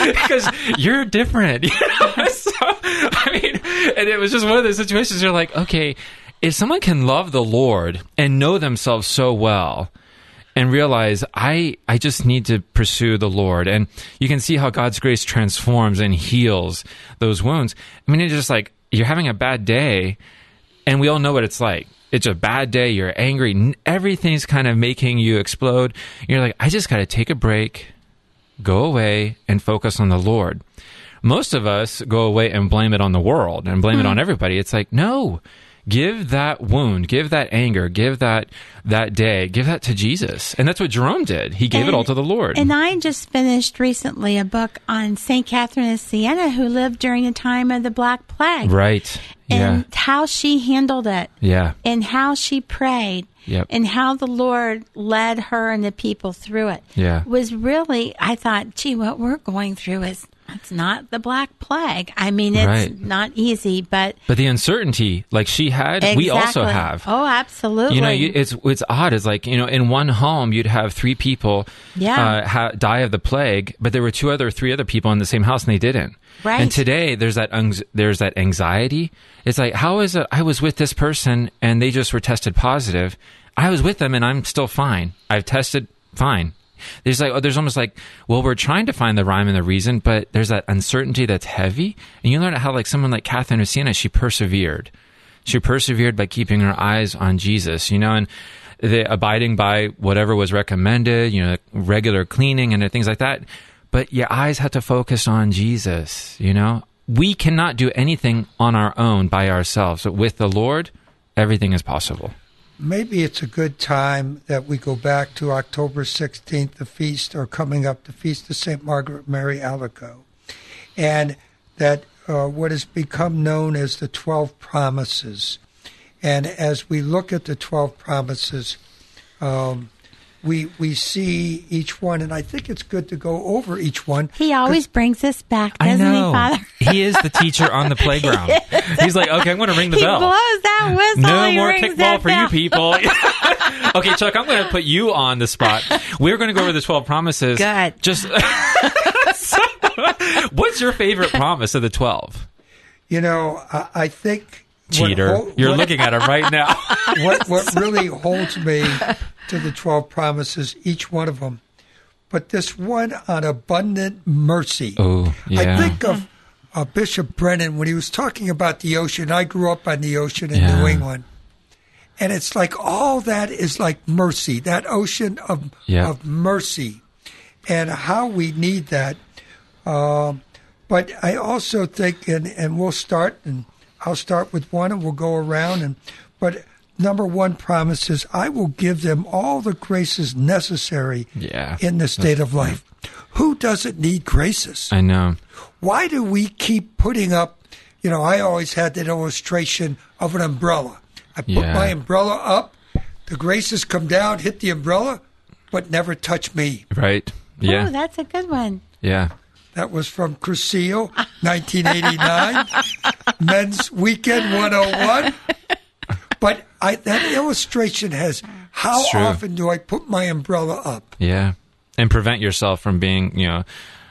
Because you're different. [LAUGHS] You know? So, I mean, and it was just one of those situations you're like, okay, if someone can love the Lord and know themselves so well, and realize I I just need to pursue the Lord. And you can see how God's grace transforms and heals those wounds. I mean, it's just like you're having a bad day, and we all know what it's like. It's a bad day. You're angry. Everything's kind of making you explode. You're like, I just got to take a break, go away, and focus on the Lord. Most of us go away and blame it on the world and blame it on mm-hmm. everybody. It's like, no, give that wound, give that anger, give that that day, give that to Jesus. And that's what Jerome did. He gave it all to the Lord. And I just finished recently a book on St. Catherine of Siena, who lived during the time of the Black Plague. right. Yeah. And how she handled it. Yeah. And how she prayed. Yep. And how the Lord led her and the people through it. Yeah. Was really, I thought, gee, what we're going through is, it's not the Black Plague. I mean, it's Right. not easy, but. But the uncertainty, like she had, we also have. Oh, absolutely. You know, you, it's it's odd. It's like you know, in one home you'd have three people Yeah. uh, ha- die of the plague, but there were two other, three other people in the same house and they didn't. Right. And today there's that anx- there's that anxiety. It's like, how is it? I was with this person and they just were tested positive. I was with them and I'm still fine. I've tested fine. There's like, oh, there's almost like, well, we're trying to find the rhyme and the reason, but there's that uncertainty that's heavy. And you learn how, like, someone like Catherine of Siena, she persevered. She persevered by keeping her eyes on Jesus, you know, and the abiding by whatever was recommended, you know, regular cleaning and things like that. But your eyes have to focus on Jesus, you know. We cannot do anything on our own by ourselves. But with the Lord, everything is possible. Maybe it's a good time that we go back to October 16th, the feast, or coming up, the feast of St. Margaret Mary Alacoque, and that uh, what has become known as the 12 promises. And as we look at the 12 promises, um, we, we see each one, and I think it's good to go over each one. He always brings us back, doesn't know. he, Father? he is the teacher on the [LAUGHS] playground. He's like, okay, I'm going to ring the he bell. blows that whistle. No he more kickball that for you people. [LAUGHS] [LAUGHS] okay, Chuck, I'm going to put you on the spot. We're going to go over the 12 promises. Good. Just What's your favorite promise of the 12? You know, I, I think. What Cheater. hol- You're what- looking at him right now. [LAUGHS] what what [LAUGHS] really holds me to the 12 promises, each one of them. But this one on abundant mercy. Oh, yeah. I think of uh, Bishop Brennan when he was talking about the ocean. I grew up on the ocean in Yeah. New England. And it's like all that is like mercy, that ocean of, Yeah. of mercy, and how we need that. Um, but I also think, and, and we'll start, and I'll start with one, and we'll go around. And but number one promise is, I will give them all the graces necessary Yeah. in the state of life. Who doesn't need graces? I know. Why do we keep putting up? You know, I always had that illustration of an umbrella. I put Yeah. my umbrella up, the graces come down, hit the umbrella, but never touch me. Right. Yeah. Oh, that's a good one. yeah. That was from Cursillo, 1989, [LAUGHS] Men's Weekend 101. But I, that illustration has how often do I put my umbrella up? Yeah. And prevent yourself from being, you know,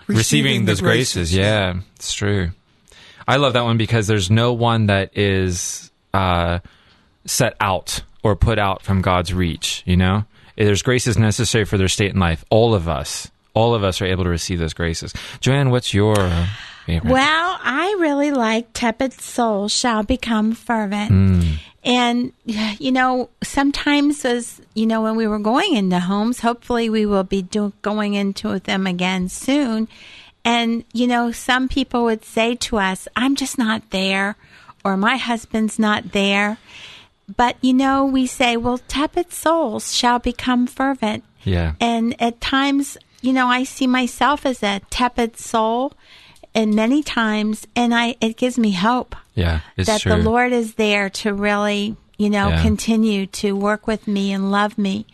receiving, Receiving those graces. graces, Yeah, it's true. I love that one because there's no one that is uh, set out or put out from God's reach, you know? There's graces necessary for their state in life. All of us, all of us are able to receive those graces. Joanne, what's your favorite? Well, I really like tepid soul shall become fervent. Hmm. And, you know, sometimes as, you know, when we were going into homes, hopefully we will be do- going into them again soon. And, you know, some people would say to us, I'm just not there, or my husband's not there. but you know, we say, well, tepid souls shall become fervent. Yeah. And at times, you know, I see myself as a tepid soul and many times and I it gives me hope Yeah. That true. the Lord is there to really, you know, Yeah. continue to work with me and love me.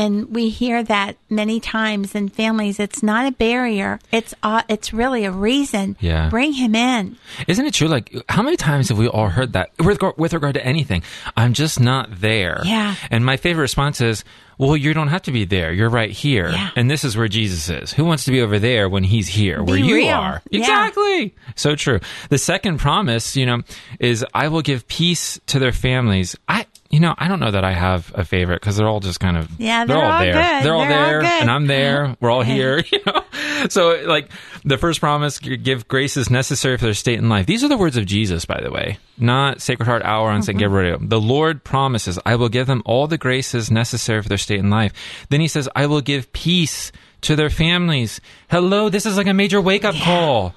And we hear that many times in families. It's not a barrier. It's uh, it's really a reason. Yeah. Bring him in. Isn't it true? Like, how many times have we all heard that with, with regard to anything? I'm just not there. Yeah. And my favorite response is, well, you don't have to be there. You're right here. Yeah. And this is where Jesus is. Who wants to be over there when he's here, where you real. are? Yeah. Exactly. So true. The second promise, you know, is I will give peace to their families. I, you know, I don't know that I have a favorite because they're all just kind of, Yeah, they're, they're all all there. They're all They're all there, good. and I'm there. [LAUGHS] We're all here. [LAUGHS] You know, so like the first promise, give graces necessary for their state in life. These are the words of Jesus, by the way, not Sacred Heart Hour on St. Mm-hmm. Gabriel. The Lord promises, I will give them all the graces necessary for their state in life. Then he says, I will give peace to their families. Hello, this is like a major wake up call.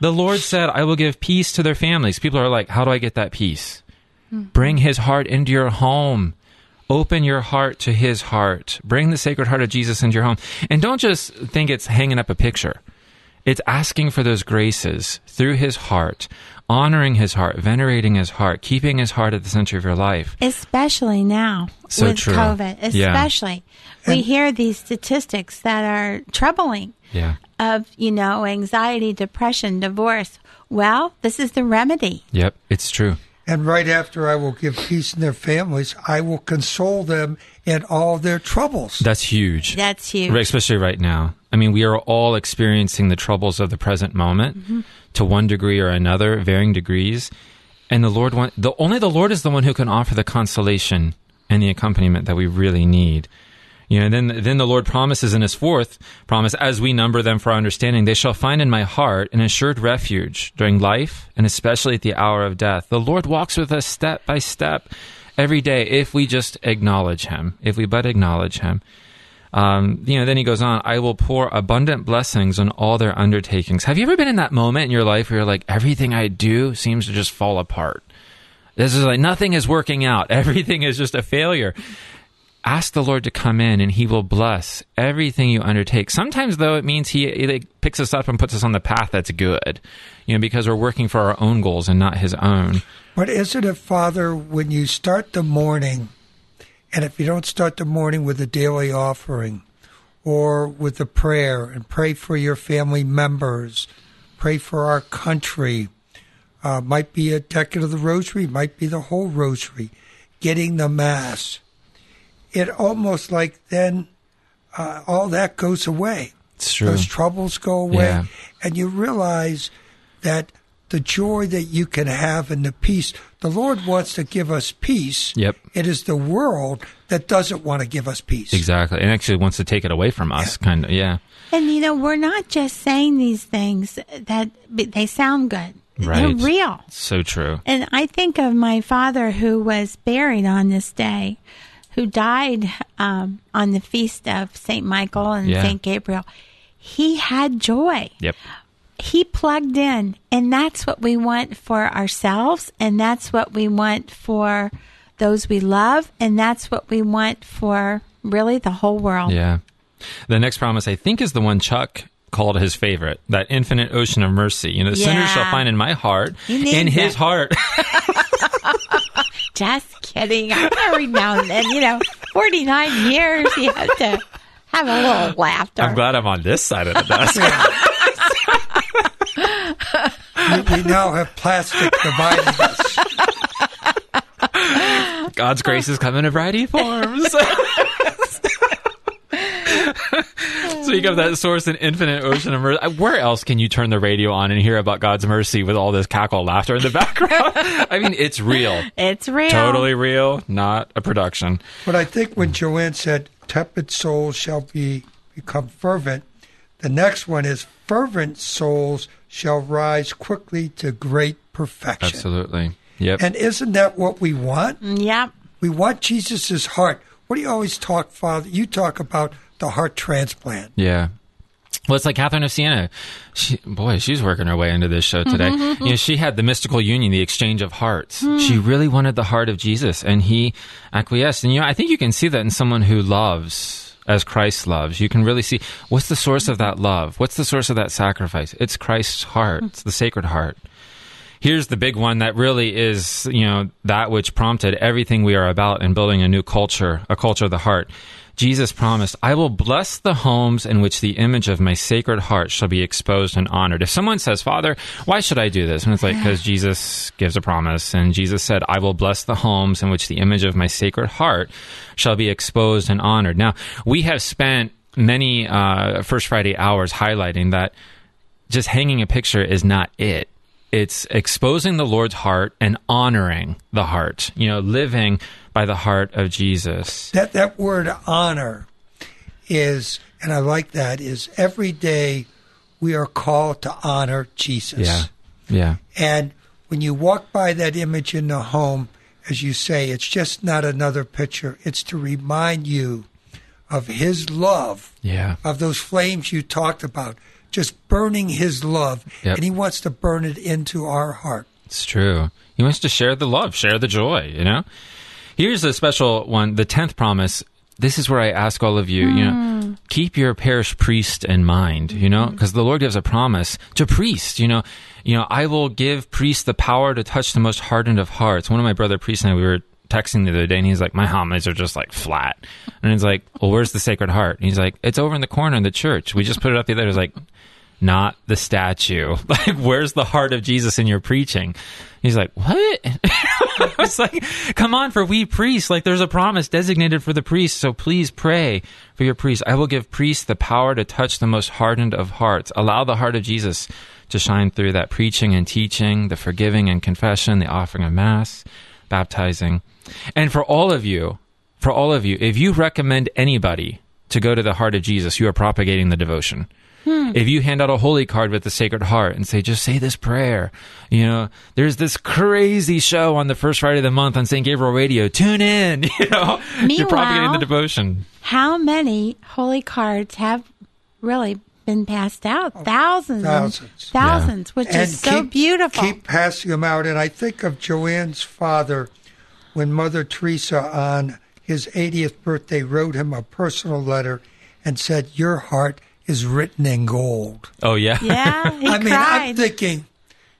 The Lord said, I will give peace to their families. People are like, how do I get that peace? Mm-hmm. Bring his heart into your home. Open your heart to his heart. Bring the sacred heart of Jesus into your home. And don't just think it's hanging up a picture. It's asking for those graces through his heart, honoring his heart, venerating his heart, keeping his heart at the center of your life. especially now So with true. COVID. Yeah. Especially, we hear these statistics that are troubling Yeah. of you know anxiety, depression, divorce. Well, this is the remedy. Yep. It's true. And right after I will give peace in their families, I will console them in all their troubles. That's huge. That's huge. Especially right now. I mean, we are all experiencing the troubles of the present moment Mm-hmm. to one degree or another, varying degrees. And the Lord want the only the Lord is the one who can offer the consolation and the accompaniment that we really need. You know, then then the Lord promises in his fourth promise, as we number them for our understanding, they shall find in my heart an assured refuge during life and especially at the hour of death. The Lord walks with us step by step every day if we just acknowledge him, if we but acknowledge him. Um, you know, then he goes on, I will pour abundant blessings on all their undertakings. Have you ever been in that moment in your life where you're like, everything I do seems to just fall apart? This is like nothing is working out. [LAUGHS] Everything is just a failure. Ask the Lord to come in and he will bless everything you undertake. Sometimes though, it means he, he like, picks us up and puts us on the path that's good, you know, because we're working for our own goals and not his own. But isn't it, Father, when you start the morning, and if you don't start the morning with a daily offering or with a prayer and pray for your family members, pray for our country, uh, might be a decade of the rosary, might be the whole rosary, getting the Mass, it almost like then uh, all that goes away. It's true. Those troubles go away. Yeah. And you realize that the joy that you can have and the peace, the Lord wants to give us peace. Yep. It is the world that doesn't want to give us peace. Exactly. And actually wants to take it away from us, kind of. Yeah. And you know, we're not just saying these things that they sound good. Right. They're real. So true. And I think of my father who was buried on this day, who died um, on the feast of St. Michael and Yeah. St. Gabriel. He had joy. Yep. He plugged in. And that's what we want for ourselves. And that's what we want for those we love. And that's what we want for really the whole world. Yeah. The next promise, I think, is the one Chuck called his favorite that infinite ocean of mercy. You know, the sinners Yeah. shall find in my heart, in his it. heart. [LAUGHS] Just kidding. Every now and then, you know, 49 years, you have to have a little laughter. I'm glad I'm on this side of the desk. we, we now have plastic dividing us. God's grace has come in a variety of forms. [LAUGHS] so you got that source in infinite ocean of mercy. Where else can you turn the radio on and hear about God's mercy with all this cackle laughter in the background? [LAUGHS] I mean, it's real. It's real. Totally real, not a production. But I think when Joanne said, tepid souls shall be become fervent, the next one is fervent souls shall rise quickly to great perfection. Absolutely. Yep. And isn't that what we want? Mm, yep. We want Jesus' heart. What do you always talk, Father? You talk about the heart transplant. Yeah. Well, it's like Catherine of Siena. She, boy, she's working her way into this show today. Mm-hmm, You know, she had the mystical union, the exchange of hearts. Hmm. She really wanted the heart of Jesus, and he acquiesced. And you know, I think you can see that in someone who loves as Christ loves. You can really see what's the source of that love. What's the source of that sacrifice? It's Christ's heart. Hmm. It's the Sacred Heart. Here's the big one that really is, you know, that which prompted everything we are about in building a new culture, a culture of the heart. Jesus promised, I will bless the homes in which the image of my sacred heart shall be exposed and honored. If someone says, Father, why should I do this? And it's like, because Jesus gives a promise. And Jesus said, I will bless the homes in which the image of my sacred heart shall be exposed and honored. Now, we have spent many uh, First Friday hours highlighting that just hanging a picture is not it. It's exposing the Lord's heart and honoring the heart, you know, living by the heart of Jesus. That that word honor is, and I like that, is every day we are called to honor Jesus. Yeah. Yeah. And when you walk by that image in the home, as you say, it's just not another picture. It's to remind you of His love, Yeah. of those flames you talked about, just burning His love. Yep. And He wants to burn it into our heart. It's true. He wants to share the love, share the joy, you know? Here's a special one, the 10th promise. This is where I ask all of you, you know, hmm. keep your parish priest in mind, you know, hmm. because the Lord gives a promise to priests, you know, you know, I will give priests the power to touch the most hardened of hearts. One of my brother priests and I, we were texting the other day and he's like, my homilies are just like flat. And he's like, well, where's the Sacred Heart? And he's like, it's over in the corner in the church. We just put it up the other. It's like, not the statue. [LAUGHS] Like, where's the heart of Jesus in your preaching? He's like, what? [LAUGHS] I was like, come on, for we priests, like there's a promise designated for the priests, so please pray for your priests. I will give priests the power to touch the most hardened of hearts. Allow the heart of Jesus to shine through that preaching and teaching, the forgiving and confession, the offering of mass, baptizing. And for all of you, for all of you, if you recommend anybody to go to the heart of Jesus, you are propagating the devotion. Hmm. If you hand out a holy card with the Sacred Heart and say, just say this prayer, you know, there's this crazy show on the first Friday of the month on St. Gabriel Radio. Tune in, [LAUGHS] you know, you're propagating the devotion. How many holy cards have really been passed out? Oh, thousands. and Thousands. Thousands, which and is so beautiful. Keep passing them out. And I think of Joanne's father when Mother Teresa on his 80th birthday wrote him a personal letter and said, Your heart is written in gold. Oh, yeah. yeah, he [LAUGHS] I mean, I'm thinking,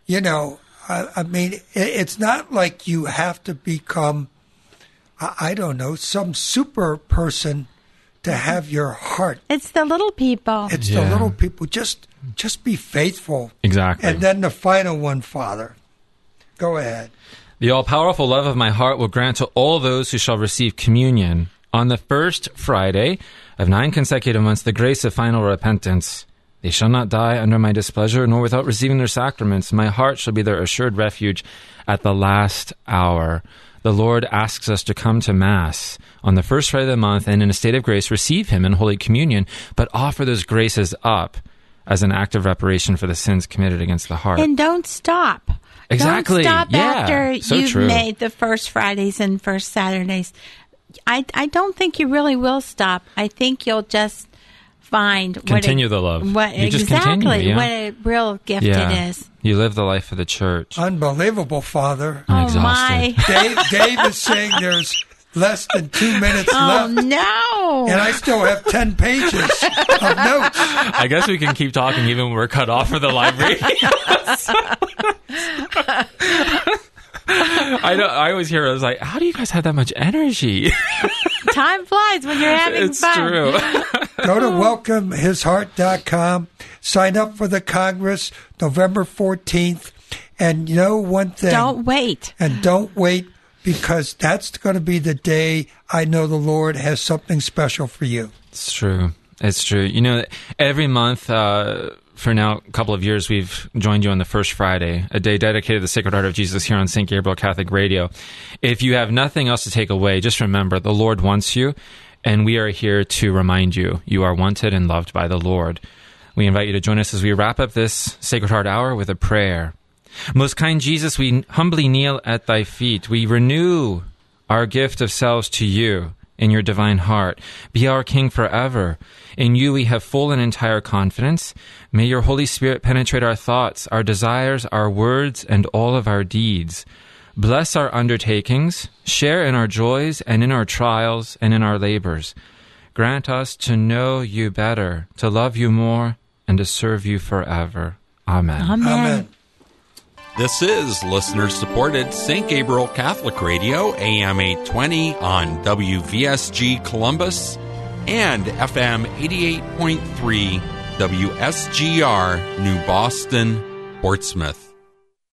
you know, I, I mean, it, it's not like you have to become, I, I don't know, some super person to mm-hmm. have your heart. it's the little people. It's the little people. Just, just be faithful. Exactly. And then the final one, Father. Go ahead. The all powerful love of my heart will grant to all those who shall receive communion on the first Friday of nine consecutive months the grace of final repentance. They shall not die under my displeasure, nor without receiving their sacraments. My heart shall be their assured refuge at the last hour. The Lord asks us to come to Mass on the first Friday of the month and in a state of grace receive Him in Holy Communion, but offer those graces up as an act of reparation for the sins committed against the heart. and don't stop. Exactly. Don't stop Yeah. after So you've true. made the first Fridays and first Saturdays. I, I don't think you really will stop. I think you'll just find Continue what the love. What You just exactly continue, yeah. what a real gift yeah. it is. You live the life of the church. Unbelievable, Father. I'm oh exhausted. my! Dave, Dave is saying there's less than two minutes Oh left, no! and I still have 10 pages of notes. I guess we can keep talking even when we're cut off for the live radio. [LAUGHS] [LAUGHS] [LAUGHS] I don't. I always hear. I was like, "How do you guys have that much energy?" [LAUGHS] Time flies when you're having it's fun. true. [LAUGHS] Go to welcomehisheart.com, sign up for the Congress November 14th, and you know one thing. Don't wait. and don't wait because that's going to be the day I know the Lord has something special for you. It's true. It's true. You know, every month uh, for now, a couple of years, we've joined you on the first Friday, a day dedicated to the Sacred Heart of Jesus here on St. Gabriel Catholic Radio. If you have nothing else to take away, just remember the Lord wants you, and we are here to remind you you are wanted and loved by the Lord. We invite you to join us as we wrap up this Sacred Heart Hour with a prayer. Most kind Jesus, we humbly kneel at thy feet. We renew our gift of selves to you in your divine heart. Be our King forever. In you we have full and entire confidence. May your Holy Spirit penetrate our thoughts, our desires, our words, and all of our deeds. Bless our undertakings, share in our joys and in our trials and in our labors. Grant us to know you better, to love you more, and to serve you forever. Amen. Amen. Amen. This is listener supported St. Gabriel Catholic Radio, AM 820 on WVSG Columbus and FM 88.3 WSGR New Boston, Portsmouth.